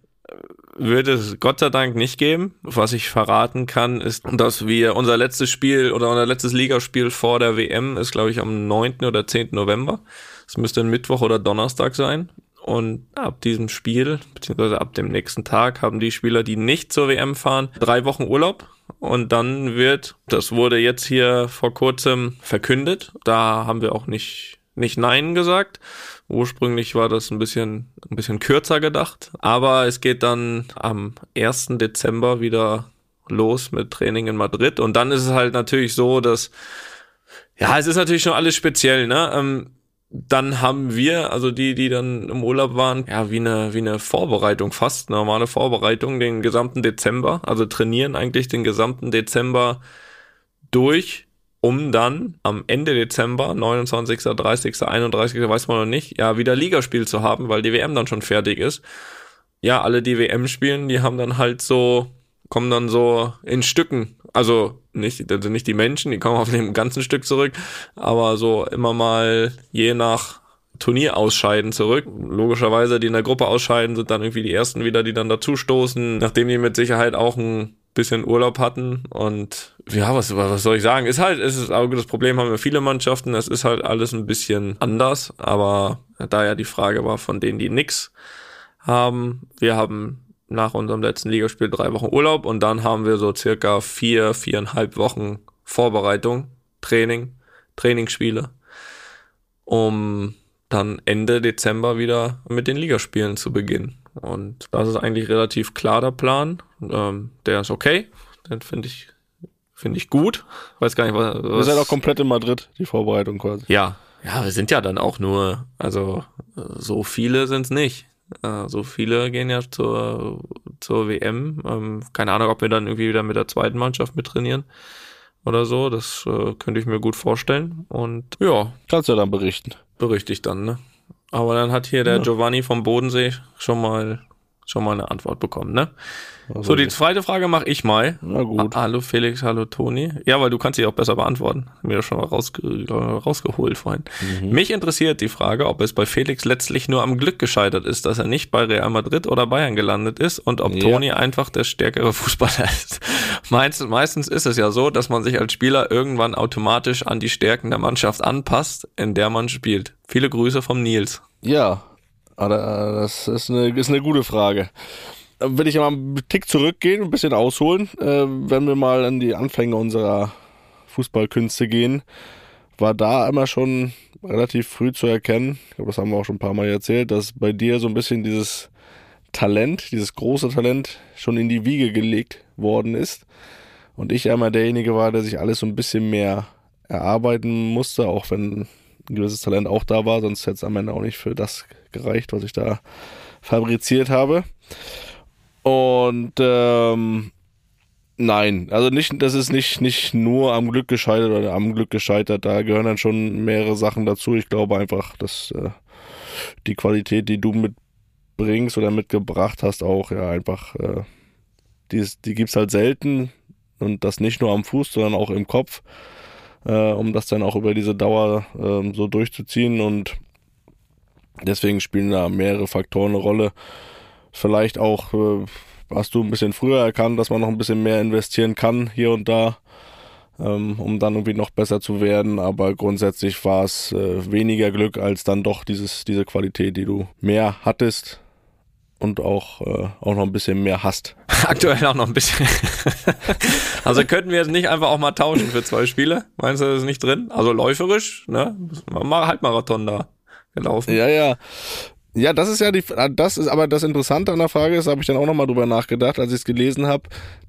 Würde es Gott sei Dank nicht geben. Was ich verraten kann, ist, dass wir unser letztes Spiel oder unser letztes Ligaspiel vor der WM ist, glaube ich, am 9. oder 10. November. Es müsste ein Mittwoch oder Donnerstag sein. Und ab diesem Spiel, beziehungsweise ab dem nächsten Tag, haben die Spieler, die nicht zur WM fahren, drei Wochen Urlaub. Und dann wird, das wurde jetzt hier vor kurzem verkündet, da haben wir auch nicht, nicht Nein gesagt. Ursprünglich war das ein bisschen, ein bisschen kürzer gedacht. Aber es geht dann am 1. Dezember wieder los mit Training in Madrid. Und dann ist es halt natürlich so, dass, ja, es ist natürlich schon alles speziell, ne? Ähm, dann haben wir, also die, die dann im Urlaub waren, ja, wie eine, wie eine Vorbereitung fast, normale Vorbereitung den gesamten Dezember, also trainieren eigentlich den gesamten Dezember durch, um dann am Ende Dezember, 29., 30., 31., weiß man noch nicht, ja, wieder Ligaspiel zu haben, weil die WM dann schon fertig ist. ja, alle, die WM spielen, die haben dann halt so, kommen dann so in Stücken. Also nicht, also nicht die Menschen, die kommen auf dem ganzen Stück zurück, aber so immer mal je nach Turnier ausscheiden zurück. Logischerweise, die in der Gruppe ausscheiden, sind dann irgendwie die ersten wieder, die dann dazustoßen, nachdem die mit Sicherheit auch ein bisschen Urlaub hatten. Und ja, was, was soll ich sagen? Ist halt, ist es auch das Problem haben wir viele Mannschaften, es ist halt alles ein bisschen anders, aber da ja die Frage war von denen, die nix haben, wir haben nach unserem letzten Ligaspiel drei Wochen Urlaub und dann haben wir so circa vier, viereinhalb Wochen Vorbereitung, Training, Trainingsspiele, um dann Ende Dezember wieder mit den Ligaspielen zu beginnen. Und das ist eigentlich relativ klar der Plan. Ähm, der ist okay. Den finde ich, finde ich gut. Weiß gar nicht, was. was Wir sind auch komplett in Madrid, die Vorbereitung quasi. Ja, ja, wir sind ja dann auch nur, also so viele sind es nicht. Äh, so viele gehen ja zur, zur WM. Ähm, keine Ahnung, ob wir dann irgendwie wieder mit der zweiten Mannschaft mit trainieren oder so. Das äh, könnte ich mir gut vorstellen. Und ja. Kannst du ja dann berichten. Berichte ich dann, ne? Aber dann hat hier der ja. Giovanni vom Bodensee schon mal schon mal eine Antwort bekommen, ne? Also so, die zweite Frage mache ich mal. Na gut. Ah, hallo Felix, hallo Toni. Ja, weil du kannst sie auch besser beantworten. Haben wir ja schon mal rausge rausgeholt vorhin. Mhm. Mich interessiert die Frage, ob es bei Felix letztlich nur am Glück gescheitert ist, dass er nicht bei Real Madrid oder Bayern gelandet ist und ob ja. Toni einfach der stärkere Fußballer ist. Meistens, meistens ist es ja so, dass man sich als Spieler irgendwann automatisch an die Stärken der Mannschaft anpasst, in der man spielt. Viele Grüße vom Nils. Ja, ah, das ist eine, ist eine gute Frage will ich mal einen Tick zurückgehen, ein bisschen ausholen. Äh, wenn wir mal an die Anfänge unserer Fußballkünste gehen, war da immer schon relativ früh zu erkennen, ich glaube, das haben wir auch schon ein paar Mal erzählt, dass bei dir so ein bisschen dieses Talent, dieses große Talent schon in die Wiege gelegt worden ist. Und ich einmal derjenige war, der sich alles so ein bisschen mehr erarbeiten musste, auch wenn ein gewisses Talent auch da war, sonst hätte es am Ende auch nicht für das gereicht, was ich da fabriziert habe. Und ähm, nein, also nicht, das ist nicht, nicht nur am Glück gescheitert oder am Glück gescheitert. Da gehören dann schon mehrere Sachen dazu. Ich glaube einfach, dass äh, die Qualität, die du mitbringst oder mitgebracht hast, auch ja einfach, äh, die, die gibt's halt selten und das nicht nur am Fuß, sondern auch im Kopf, äh, um das dann auch über diese Dauer äh, so durchzuziehen und deswegen spielen da mehrere Faktoren eine Rolle vielleicht auch äh, hast du ein bisschen früher erkannt, dass man noch ein bisschen mehr investieren kann hier und da, ähm, um dann irgendwie noch besser zu werden. Aber grundsätzlich war es äh, weniger Glück als dann doch dieses, diese Qualität, die du mehr hattest und auch, äh, auch noch ein bisschen mehr hast. Aktuell auch noch ein bisschen. also könnten wir jetzt nicht einfach auch mal tauschen für zwei Spiele? Meinst du, das ist nicht drin? Also läuferisch, ne? Mal Halbmarathon da gelaufen. Ja, ja. Ja, das ist ja die, das ist aber das Interessante an der Frage ist, habe ich dann auch nochmal drüber nachgedacht, als ich es gelesen habe.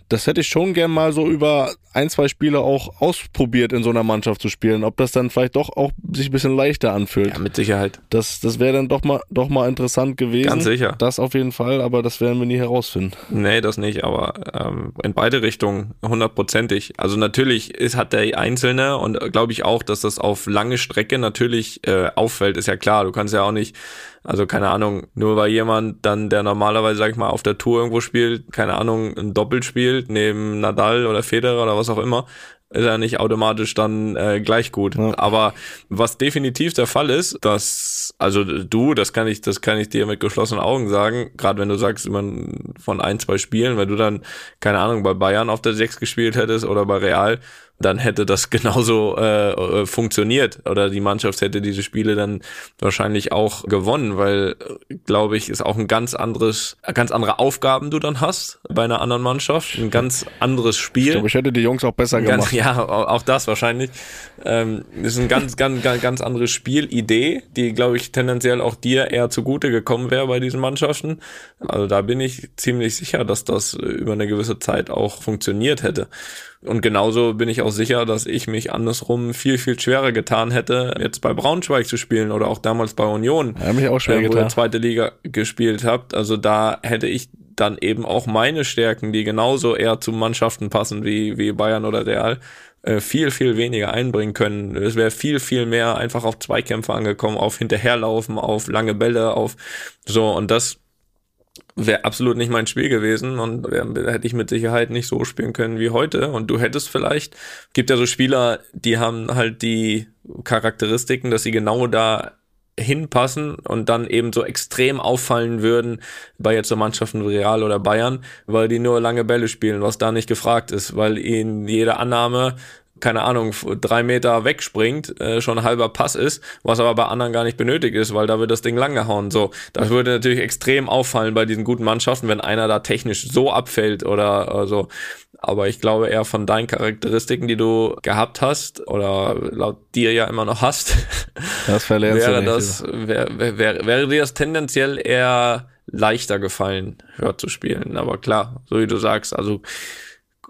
Das hätte ich schon gern mal so über ein, zwei Spiele auch ausprobiert, in so einer Mannschaft zu spielen. Ob das dann vielleicht doch auch sich ein bisschen leichter anfühlt. Ja, mit Sicherheit. Das, das wäre dann doch mal, doch mal interessant gewesen. Ganz sicher. Das auf jeden Fall, aber das werden wir nie herausfinden. Nee, das nicht, aber ähm, in beide Richtungen hundertprozentig. Also natürlich ist, hat der Einzelne und glaube ich auch, dass das auf lange Strecke natürlich äh, auffällt, ist ja klar. Du kannst ja auch nicht also keine Ahnung, nur weil jemand dann, der normalerweise, sag ich mal, auf der Tour irgendwo spielt, keine Ahnung, ein Doppel spielt, neben Nadal oder Federer oder was auch immer, ist er nicht automatisch dann äh, gleich gut. Ja. Aber was definitiv der Fall ist, dass, also du, das kann ich, das kann ich dir mit geschlossenen Augen sagen, gerade wenn du sagst, immer von ein, zwei Spielen, weil du dann, keine Ahnung, bei Bayern auf der Sechs gespielt hättest oder bei Real, dann hätte das genauso äh, äh, funktioniert oder die Mannschaft hätte diese Spiele dann wahrscheinlich auch gewonnen, weil glaube ich ist auch ein ganz anderes, ganz andere Aufgaben du dann hast bei einer anderen Mannschaft, ein ganz anderes Spiel. Ich glaube, ich hätte die Jungs auch besser gemacht. Ganz, ja, auch das wahrscheinlich. Ähm, ist ein ganz, ganz, ganz, ganz andere Spielidee, die glaube ich tendenziell auch dir eher zugute gekommen wäre bei diesen Mannschaften. Also da bin ich ziemlich sicher, dass das über eine gewisse Zeit auch funktioniert hätte. Und genauso bin ich auch sicher, dass ich mich andersrum viel, viel schwerer getan hätte, jetzt bei Braunschweig zu spielen oder auch damals bei Union, ja, mich auch schwer äh, wo getan. ihr zweite Liga gespielt habt. Also da hätte ich dann eben auch meine Stärken, die genauso eher zu Mannschaften passen wie, wie Bayern oder Real, äh, viel, viel weniger einbringen können. Es wäre viel, viel mehr einfach auf Zweikämpfe angekommen, auf Hinterherlaufen, auf lange Bälle, auf so und das wäre absolut nicht mein Spiel gewesen und wär, hätte ich mit Sicherheit nicht so spielen können wie heute. Und du hättest vielleicht, gibt ja so Spieler, die haben halt die Charakteristiken, dass sie genau da hinpassen und dann eben so extrem auffallen würden bei jetzt so Mannschaften wie Real oder Bayern, weil die nur lange Bälle spielen, was da nicht gefragt ist, weil ihnen jede Annahme keine Ahnung, drei Meter wegspringt, äh, schon ein halber Pass ist, was aber bei anderen gar nicht benötigt ist, weil da wird das Ding lang gehauen. So, das würde natürlich extrem auffallen bei diesen guten Mannschaften, wenn einer da technisch so abfällt oder äh, so. Aber ich glaube eher von deinen Charakteristiken, die du gehabt hast oder laut dir ja immer noch hast, das wäre das wäre, wäre, wäre dir das tendenziell eher leichter gefallen, hört zu spielen. Aber klar, so wie du sagst, also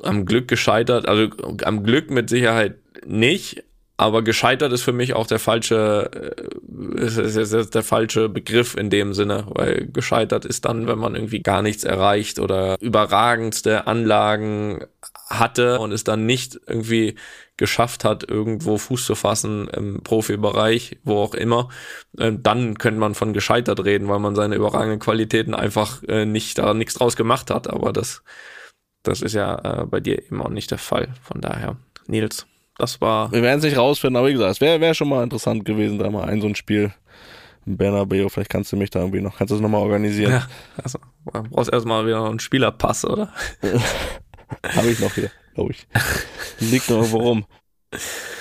am Glück gescheitert, also am Glück mit Sicherheit nicht, aber gescheitert ist für mich auch der falsche, äh, ist, ist, ist der falsche Begriff in dem Sinne, weil gescheitert ist dann, wenn man irgendwie gar nichts erreicht oder überragendste Anlagen hatte und es dann nicht irgendwie geschafft hat, irgendwo Fuß zu fassen im Profibereich, wo auch immer, äh, dann könnte man von gescheitert reden, weil man seine überragenden Qualitäten einfach äh, nicht da nichts draus gemacht hat. Aber das, das ist ja bei dir eben auch nicht der Fall. Von daher, Nils. Das war. Wir werden es nicht rausfinden, aber wie gesagt, es wäre wär schon mal interessant gewesen, da mal ein so ein Spiel im Bernabeu. Vielleicht kannst du mich da irgendwie noch, kannst du das nochmal organisieren. Ja, also, du brauchst erstmal wieder einen Spielerpass, oder? Habe ich noch hier, glaube ich. Liegt noch irgendwo rum.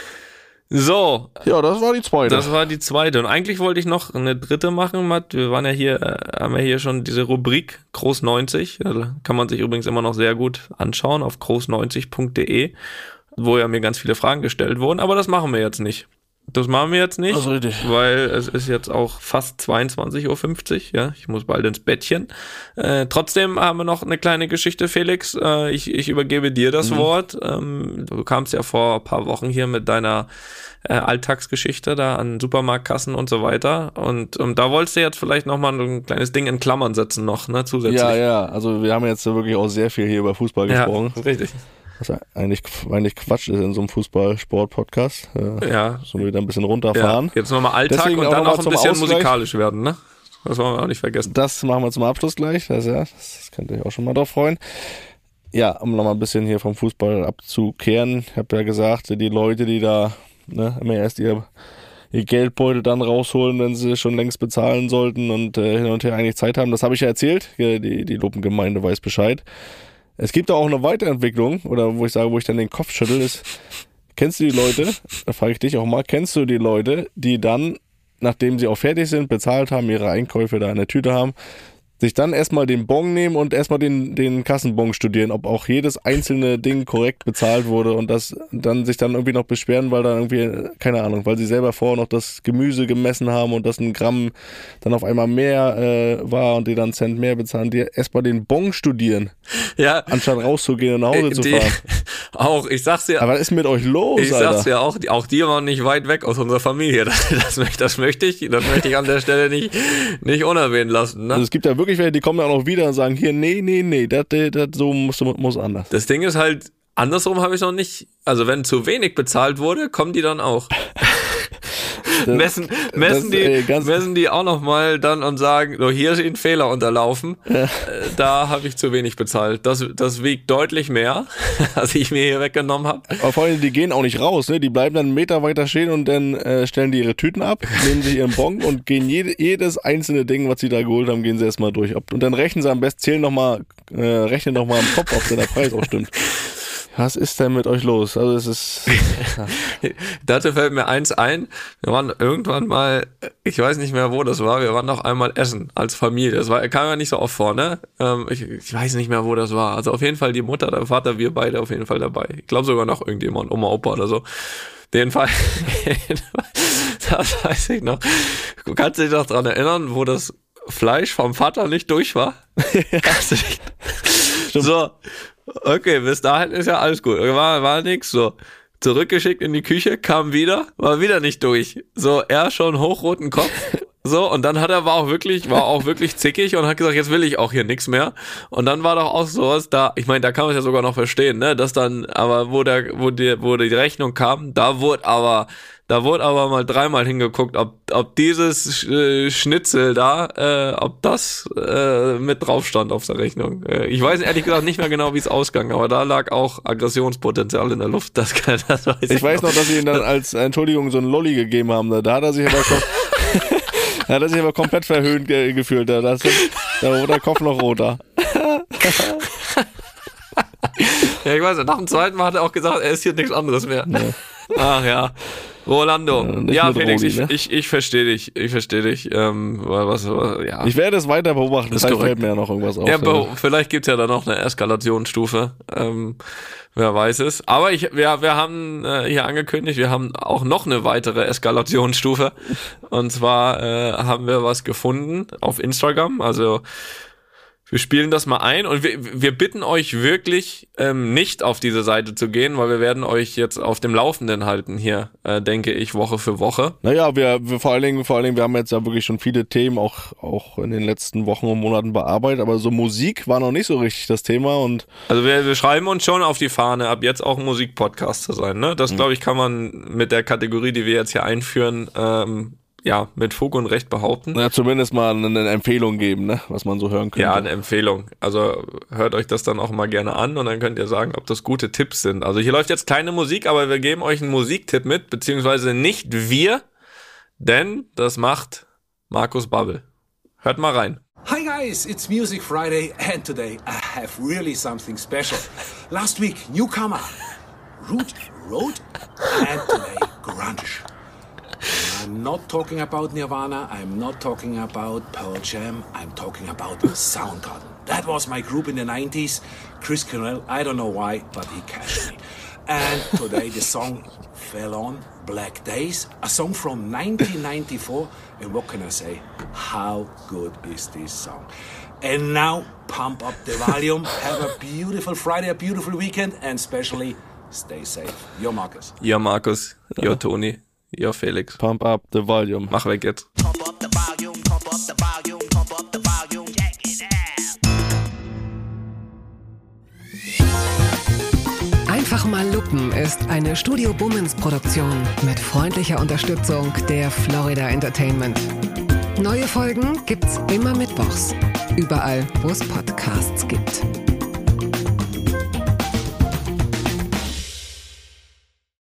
So. Ja, das war die zweite. Das war die zweite. Und eigentlich wollte ich noch eine dritte machen, Matt. Wir waren ja hier, äh, haben ja hier schon diese Rubrik Groß 90. Also kann man sich übrigens immer noch sehr gut anschauen auf groß90.de wo ja mir ganz viele Fragen gestellt wurden, aber das machen wir jetzt nicht. Das machen wir jetzt nicht, also weil es ist jetzt auch fast 22.50 Uhr, ja, ich muss bald ins Bettchen. Äh, trotzdem haben wir noch eine kleine Geschichte, Felix. Äh, ich, ich übergebe dir das mhm. Wort. Ähm, du kamst ja vor ein paar Wochen hier mit deiner äh, Alltagsgeschichte da an Supermarktkassen und so weiter. Und, und da wolltest du jetzt vielleicht nochmal ein kleines Ding in Klammern setzen noch, ne, zusätzlich. Ja, ja, also wir haben jetzt wirklich auch sehr viel hier über Fußball gesprochen. Ja, richtig. Was eigentlich, eigentlich Quatsch ist in so einem Fußball-Sport-Podcast. Äh, ja. So wieder ein bisschen runterfahren. Ja. Jetzt nochmal Alltag Deswegen und dann noch ein bisschen Ausgleich. musikalisch werden, ne? Das wollen wir auch nicht vergessen. Das machen wir zum Abschluss gleich. Das, ja, das könnt ihr euch auch schon mal drauf freuen. Ja, um nochmal ein bisschen hier vom Fußball abzukehren. Ich habe ja gesagt, die Leute, die da ne, immer erst ihr, ihr Geldbeutel dann rausholen, wenn sie schon längst bezahlen sollten und äh, hin und her eigentlich Zeit haben, das habe ich ja erzählt. Die, die Lupengemeinde weiß Bescheid. Es gibt auch eine Weiterentwicklung, oder wo ich sage, wo ich dann den Kopf schüttel, ist, kennst du die Leute, da frage ich dich auch mal, kennst du die Leute, die dann, nachdem sie auch fertig sind, bezahlt haben, ihre Einkäufe da in der Tüte haben, sich dann erstmal den Bon nehmen und erstmal den, den Kassenbon studieren, ob auch jedes einzelne Ding korrekt bezahlt wurde und das dann sich dann irgendwie noch beschweren, weil da irgendwie, keine Ahnung, weil sie selber vorher noch das Gemüse gemessen haben und das ein Gramm dann auf einmal mehr äh, war und die dann Cent mehr bezahlen, die erstmal den Bon studieren. Ja. Anstatt rauszugehen und nach Hause äh, zu fahren. Auch, ich sag's dir. Aber was ist mit euch los? Ich Alter? sag's dir auch, auch die waren nicht weit weg aus unserer Familie. Das, das, das, möchte ich, das möchte ich an der Stelle nicht, nicht unerwähnt lassen. Ne? Also es gibt ja wirklich welche, die kommen dann auch wieder und sagen, hier, nee, nee, nee, das, das so muss, muss anders. Das Ding ist halt, andersrum habe ich noch nicht, also wenn zu wenig bezahlt wurde, kommen die dann auch. messen, messen, das, die, messen die auch nochmal dann und sagen, so hier ist Ihnen Fehler unterlaufen. Ja. Äh, da habe ich zu wenig bezahlt. Das, das wiegt deutlich mehr, als ich mir hier weggenommen habe. Aber vor allem, die gehen auch nicht raus, ne? Die bleiben dann einen Meter weiter stehen und dann äh, stellen die ihre Tüten ab, nehmen sich ihren Bon und gehen jede, jedes einzelne Ding, was sie da geholt haben, gehen sie erstmal durch. Und dann rechnen sie am besten, zählen nochmal, äh, rechnen nochmal am Kopf, ob der Preis auch stimmt. Was ist denn mit euch los? Also es ist. Dazu fällt mir eins ein. Wir waren irgendwann mal, ich weiß nicht mehr, wo das war. Wir waren noch einmal essen als Familie. Das war, kam ja nicht so oft vor, ne? Ähm, ich, ich, weiß nicht mehr, wo das war. Also auf jeden Fall die Mutter, der Vater, wir beide auf jeden Fall dabei. Ich glaube sogar noch irgendjemand, Oma, Opa oder so. Den Fall, das weiß ich noch. Du kannst dich noch dran erinnern, wo das Fleisch vom Vater nicht durch war? Kannst du dich? So, Okay, bis dahin ist ja alles gut. War, war nix so. Zurückgeschickt in die Küche, kam wieder, war wieder nicht durch. So, er schon hochroten Kopf. So, und dann hat er, war auch wirklich, war auch wirklich zickig und hat gesagt, jetzt will ich auch hier nichts mehr. Und dann war doch auch sowas da, ich meine, da kann man es ja sogar noch verstehen, ne, dass dann, aber wo der, wo die, wo die Rechnung kam, da wurde aber Da wurde aber mal dreimal hingeguckt, ob, ob dieses äh, Schnitzel da, äh, ob das äh, mit drauf stand auf der Rechnung. Äh, ich weiß ehrlich gesagt nicht mehr genau, wie es ausgang, aber da lag auch Aggressionspotenzial in der Luft. Das, kann, das weiß ich, Ich weiß noch, dass sie ihm dann als Entschuldigung so einen Lolli gegeben haben. Da hat er sich aber, kom da hat er sich aber komplett verhöhnt ge gefühlt. Da, das, da wurde der Kopf noch roter. Ja, ich weiß, nach dem zweiten Mal hat er auch gesagt, er ist hier nichts anderes mehr. Ach ja. Rolando. Ja, nicht Ja, Felix, Rogi, ich, ne? ich, ich verstehe dich. Ich verstehe dich. Ähm, was, was, ja. Ich werde es weiter beobachten. ist Vielleicht fällt mir ja noch irgendwas auf. Ja, bo- vielleicht gibt's ja da noch eine Eskalationsstufe. Ähm, wer weiß es. Aber ich, wir, wir haben äh, hier angekündigt, wir haben auch noch eine weitere Eskalationsstufe. Und zwar äh, haben wir was gefunden auf Instagram. Also wir spielen das mal ein und wir, wir bitten euch wirklich ähm, nicht auf diese Seite zu gehen, weil wir werden euch jetzt auf dem Laufenden halten hier, äh, denke ich, Woche für Woche. Naja, wir, wir vor allen Dingen, vor allen Dingen, wir haben jetzt ja wirklich schon viele Themen auch, auch in den letzten Wochen und Monaten bearbeitet, aber so Musik war noch nicht so richtig das Thema und Also wir, wir schreiben uns schon auf die Fahne, ab jetzt auch Musikpodcast zu sein. Ne? Das, glaube ich, kann man mit der Kategorie, die wir jetzt hier einführen, ähm, ja, mit Fug und Recht behaupten. na, zumindest mal eine, eine Empfehlung geben, ne, was man so hören könnte. Ja, eine Empfehlung. Also hört euch das dann auch mal gerne an und dann könnt ihr sagen, ob das gute Tipps sind. Also hier läuft jetzt keine Musik, aber wir geben euch einen Musiktipp mit, beziehungsweise nicht wir, denn das macht Markus Babbel. Hört mal rein. Hi guys, it's Music Friday, and today I have really something special. Last week, newcomer, Root Road, and today, grunge. I'm not talking about Nirvana, I'm not talking about Pearl Jam, I'm talking about Soundgarden. That was my group in the 90s. Chris Cornell, I don't know why, but he cashed me. And today the song fell on Black Days, a song from 1994. And what can I say? How good is this song? And now pump up the volume. Have a beautiful Friday, a beautiful weekend, and especially stay safe. Your Marcus. Ihr Markus, ihr Toni, ihr Felix. Pump up the volume. Mach weg jetzt. Pump up the volume, pump up the volume, pump up the volume, check it out. Einfach mal lupen ist eine Studio Bummens Produktion mit freundlicher Unterstützung der Florida Entertainment. Neue Folgen gibt's immer mittwochs. Überall, wo es Podcasts gibt.